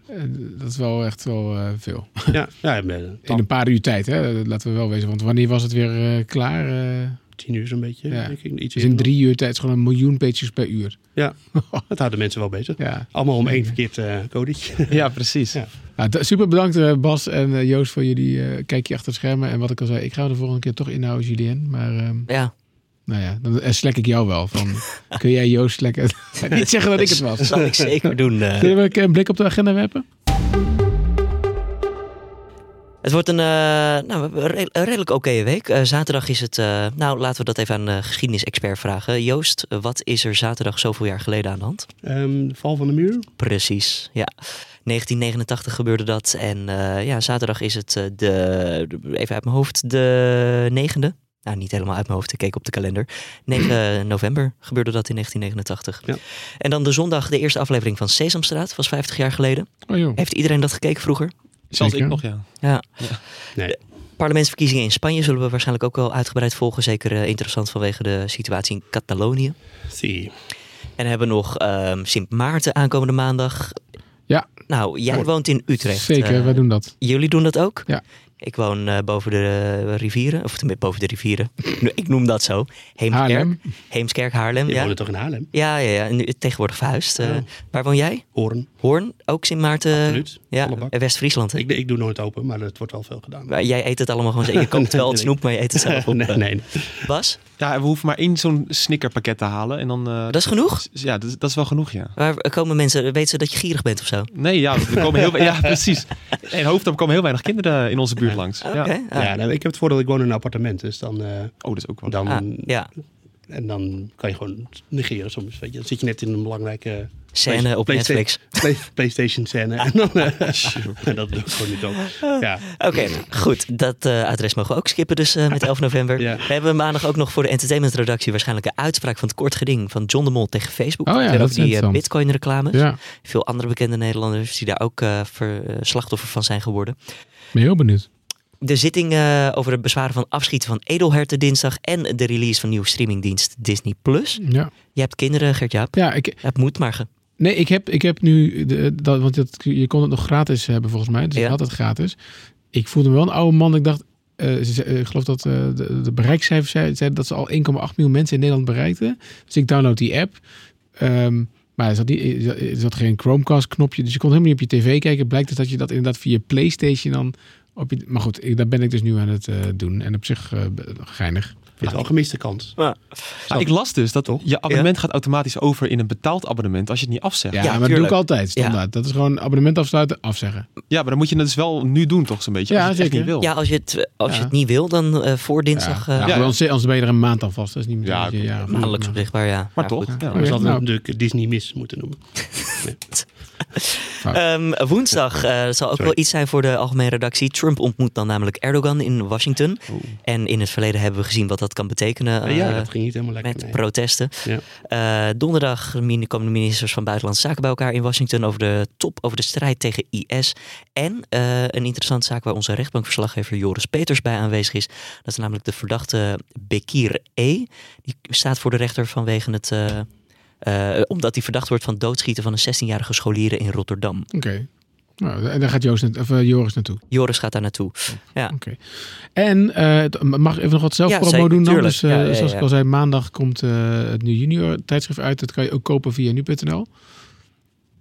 dat is wel echt wel eh, veel. ja, ja, In een paar uur tijd, hè? laten we wel wezen. Want wanneer was het weer eh, klaar? Tien uur zo'n beetje. Ja. Denk ik, iets dus in drie uur tijd is gewoon een miljoen pages per uur. Ja, dat houden mensen wel bezig. Ja. Allemaal om één verkeerd eh codetje. Ja, precies. Ja. Nou, super bedankt eh, Bas en eh, Joost voor jullie eh, kijkje achter de schermen. En wat ik al zei, ik ga er de volgende keer toch inhouden, Julien. Maar ehm, Ja. nou ja, dan slek ik jou wel. Van, kun jij Joost slekken? Niet zeggen dat ik het was. Dat zal ik zeker doen. eh. Zullen we een blik op de agenda werpen? Het wordt een, eh, nou, een re- een redelijk oké week. Eh, zaterdag is het, eh, nou laten we dat even aan de geschiedenisexpert vragen. Joost, wat is er zaterdag zoveel jaar geleden aan de hand? Ehm, de val van de muur. Precies, ja. 1989 gebeurde dat. En eh, ja, zaterdag is het eh, de, de- even uit mijn hoofd, de negende. Nou, niet helemaal uit mijn hoofd, ik keek op de kalender. 9 november gebeurde dat in 1989. Ja. En dan de zondag, de eerste aflevering van Sesamstraat, was 50 jaar geleden. Oh joh. Heeft iedereen dat gekeken vroeger? Zelfs ik nog, ja. Ja. Nee. Parlementsverkiezingen in Spanje zullen we waarschijnlijk ook wel uitgebreid volgen. Zeker eh, interessant vanwege de situatie in Catalonië. Zie. En hebben we nog ehm, Sint Maarten aankomende maandag. Ja. Nou, jij Oh. woont in Utrecht. Zeker, eh, wij doen dat. Jullie doen dat ook? Ja. Ik woon eh, boven de rivieren, of tenminste boven de rivieren. Ik noem dat zo. Heemskerk. Haarlem. Heemskerk, Haarlem. Je Ja. woont toch in Haarlem? Ja, ja, ja. Nu, tegenwoordig verhuisd. Eh, Oh. Waar woon jij? Hoorn. Hoorn, ook Sint Maarten. Absoluut. Ja, West-Friesland. Ik, ik doe nooit open, maar het wordt wel veel gedaan. Maar Jij eet het allemaal gewoon. Je koopt wel het snoep, maar je eet het zelf op. nee, eh. nee. Bas, Ja, we hoeven maar één zo'n snickerpakket te halen. En dan, eh, dat is genoeg? Ja, dat, is- dat is wel genoeg, ja. Waar komen mensen, weten ze dat je gierig bent of zo? Nee, ja, er komen heel, ja precies. In Hoofddorp komen heel weinig kinderen in onze buurt langs. Ja. ah. Ja, nou, ik heb het voordeel, ik woon in een appartement. Dus dan, eh, Oh, dat is ook wel. dan, Ah, ja, en dan kan je gewoon negeren soms. Weet je. Dan zit je net in een belangrijke scène op Netflix. Play- PlayStation scène. En dan, eh, dat doe ik gewoon niet op. Ja. Oké, goed. Dat eh, adres mogen we ook skippen dus eh, met 11 november. Ja. We hebben maandag ook nog voor de entertainmentredactie waarschijnlijk een uitspraak van het kort geding van John de Mol tegen Facebook. Oh ja, dat ook is die bitcoin reclames. Ja, Veel andere bekende Nederlanders die daar ook ver- slachtoffer van zijn geworden. ben heel benieuwd. De zitting eh, over het bezwaren van afschieten van edelherten dinsdag en de release van nieuwe streamingdienst Disney+. Plus. Ja, Je hebt kinderen, Gert-Jaap. ja ik, Het moet maar. ge- nee, ik, heb, ik heb nu, de, dat, want dat, je kon het nog gratis hebben volgens mij. Dus Ja. ik had het gratis. Ik voelde me wel een oude man. Ik dacht, eh, ze ze- ik geloof dat eh, de, de bereikcijfers zeiden zeiden dat ze al 1,8 miljoen mensen in Nederland bereikten. Dus ik download die app. Ehm, maar er zat, niet, er zat geen Chromecast knopje, dus je kon helemaal niet op je tv kijken. Blijkt dus dat je dat inderdaad via PlayStation dan op je... Maar goed, ik, dat ben ik dus nu aan het eh, doen. En op zich eh, geinig. Het is wel een gemiste kans. Maar ik las dus dat Toch? je abonnement gaat automatisch over in een betaald abonnement als je het niet afzegt. Ja, Ja, maar dat doe ik altijd standaard. Dat is gewoon abonnement afsluiten, afzeggen. maar dan moet je het dus wel nu doen toch zo'n beetje. Ja, als je het zeker. niet wil. Ja, als je het, als je Ja. het niet wil, dan eh, voor dinsdag... ja, eh, ja, ja. Anders, anders ben je er een maand aan vast. Dat is niet meer Ja, dat ja, Maandelijks ja. beschikbaar, ja. Maar toch? goed. Ja. We zouden nou. natuurlijk Disney Miss moeten noemen. Ehm, woensdag eh, dat zal ook Sorry. wel iets zijn voor de algemene redactie. Trump ontmoet dan namelijk Erdogan in Washington. Oeh. En in het verleden hebben we gezien wat dat kan betekenen. eh, ja, dat ging niet helemaal lekker. met protesten. Ja. Eh, donderdag komen de ministers van Buitenlandse Zaken bij elkaar in Washington over de top, over de strijd tegen IS. En eh, een interessante zaak waar onze rechtbankverslaggever Joris Peters bij aanwezig is. Dat is namelijk de verdachte Bekir E. Die staat voor de rechter vanwege het. eh, eh, omdat hij verdacht wordt van doodschieten van een 16-jarige scholieren in Rotterdam. Oké. Nou, en daar gaat Joost, net- of, eh, Joris naartoe. Joris gaat daar naartoe. Ja. Oké. En eh, mag ik even nog wat zelfpromo zeker, doen dan? Dus, eh, Ja, ja, zoals ja. ik al zei, maandag komt eh, het Nu Junior tijdschrift uit. Dat kan je ook kopen via nu.nl.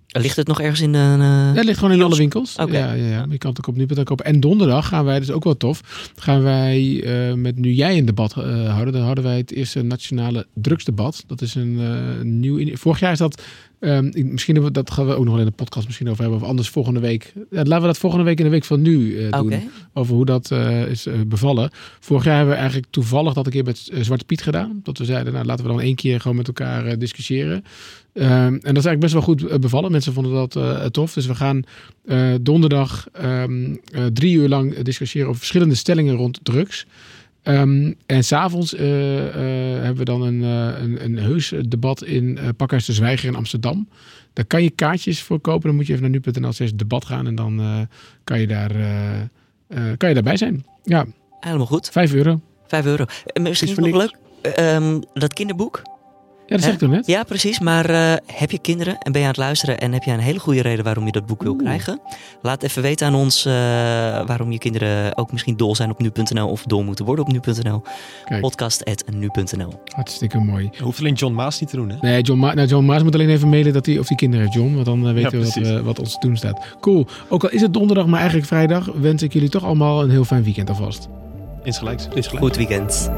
Ligt het nog ergens in een... eh, Ja, het ligt gewoon in alle winkels. Oké. Ja, ja, ja. Je kan het ook op nu.nl kopen. En donderdag gaan wij, dat is ook wel tof, gaan wij eh, met Nu Jij een debat eh, houden. Dan hadden wij het eerste nationale drugsdebat. Dat is een eh, nieuw... Vorig jaar is dat... ehm, ik- misschien we, dat gaan we ook nog wel in de podcast misschien over hebben. Of anders volgende week. Ja, laten we dat volgende week in de week van nu eh, doen. Over hoe dat eh, is eh, bevallen. Vorig jaar hebben we eigenlijk toevallig dat een keer met Zwarte Piet gedaan. Dat we zeiden, nou laten we dan één keer gewoon met elkaar discussiëren. Ehm, en dat is eigenlijk best wel goed bevallen. Mensen vonden dat tof. Dus we gaan donderdag ehm, eh, drie uur lang discussiëren over verschillende stellingen rond drugs. Ehm, en s'avonds eh eh hebben we dan een, eh, een, een heus debat in eh Pakhuis de Zwijger in Amsterdam. Daar kan je kaartjes voor kopen. Dan moet je even naar nu.nl slash debat gaan. En dan eh, kan, je daar, eh, eh, kan je daarbij zijn. Ja, Helemaal goed. vijf euro. Vijf euro. En misschien nog leuk. eh, ehm, dat kinderboek. Ja, dat zeg ik net? Ja, precies. Maar eh, heb je kinderen en ben je aan het luisteren en heb je een hele goede reden waarom je dat boek wil krijgen? Laat even weten aan ons eh, waarom je kinderen ook misschien dol zijn op nu.nl of dol moeten worden op nu.nl. Podcast.nu.nl. Hartstikke mooi. Hoeft alleen John Maas niet te doen, hè? Nee, John, Ma nou, John Maas moet alleen even mailen dat hij, of hij kinderen heeft, John. Want dan eh, weten we wat, wat ons te doen staat. Cool. Ook al is het donderdag, maar eigenlijk vrijdag, wens ik jullie toch allemaal een heel fijn weekend alvast. Insgelijks. Is gelijk. Goed weekend.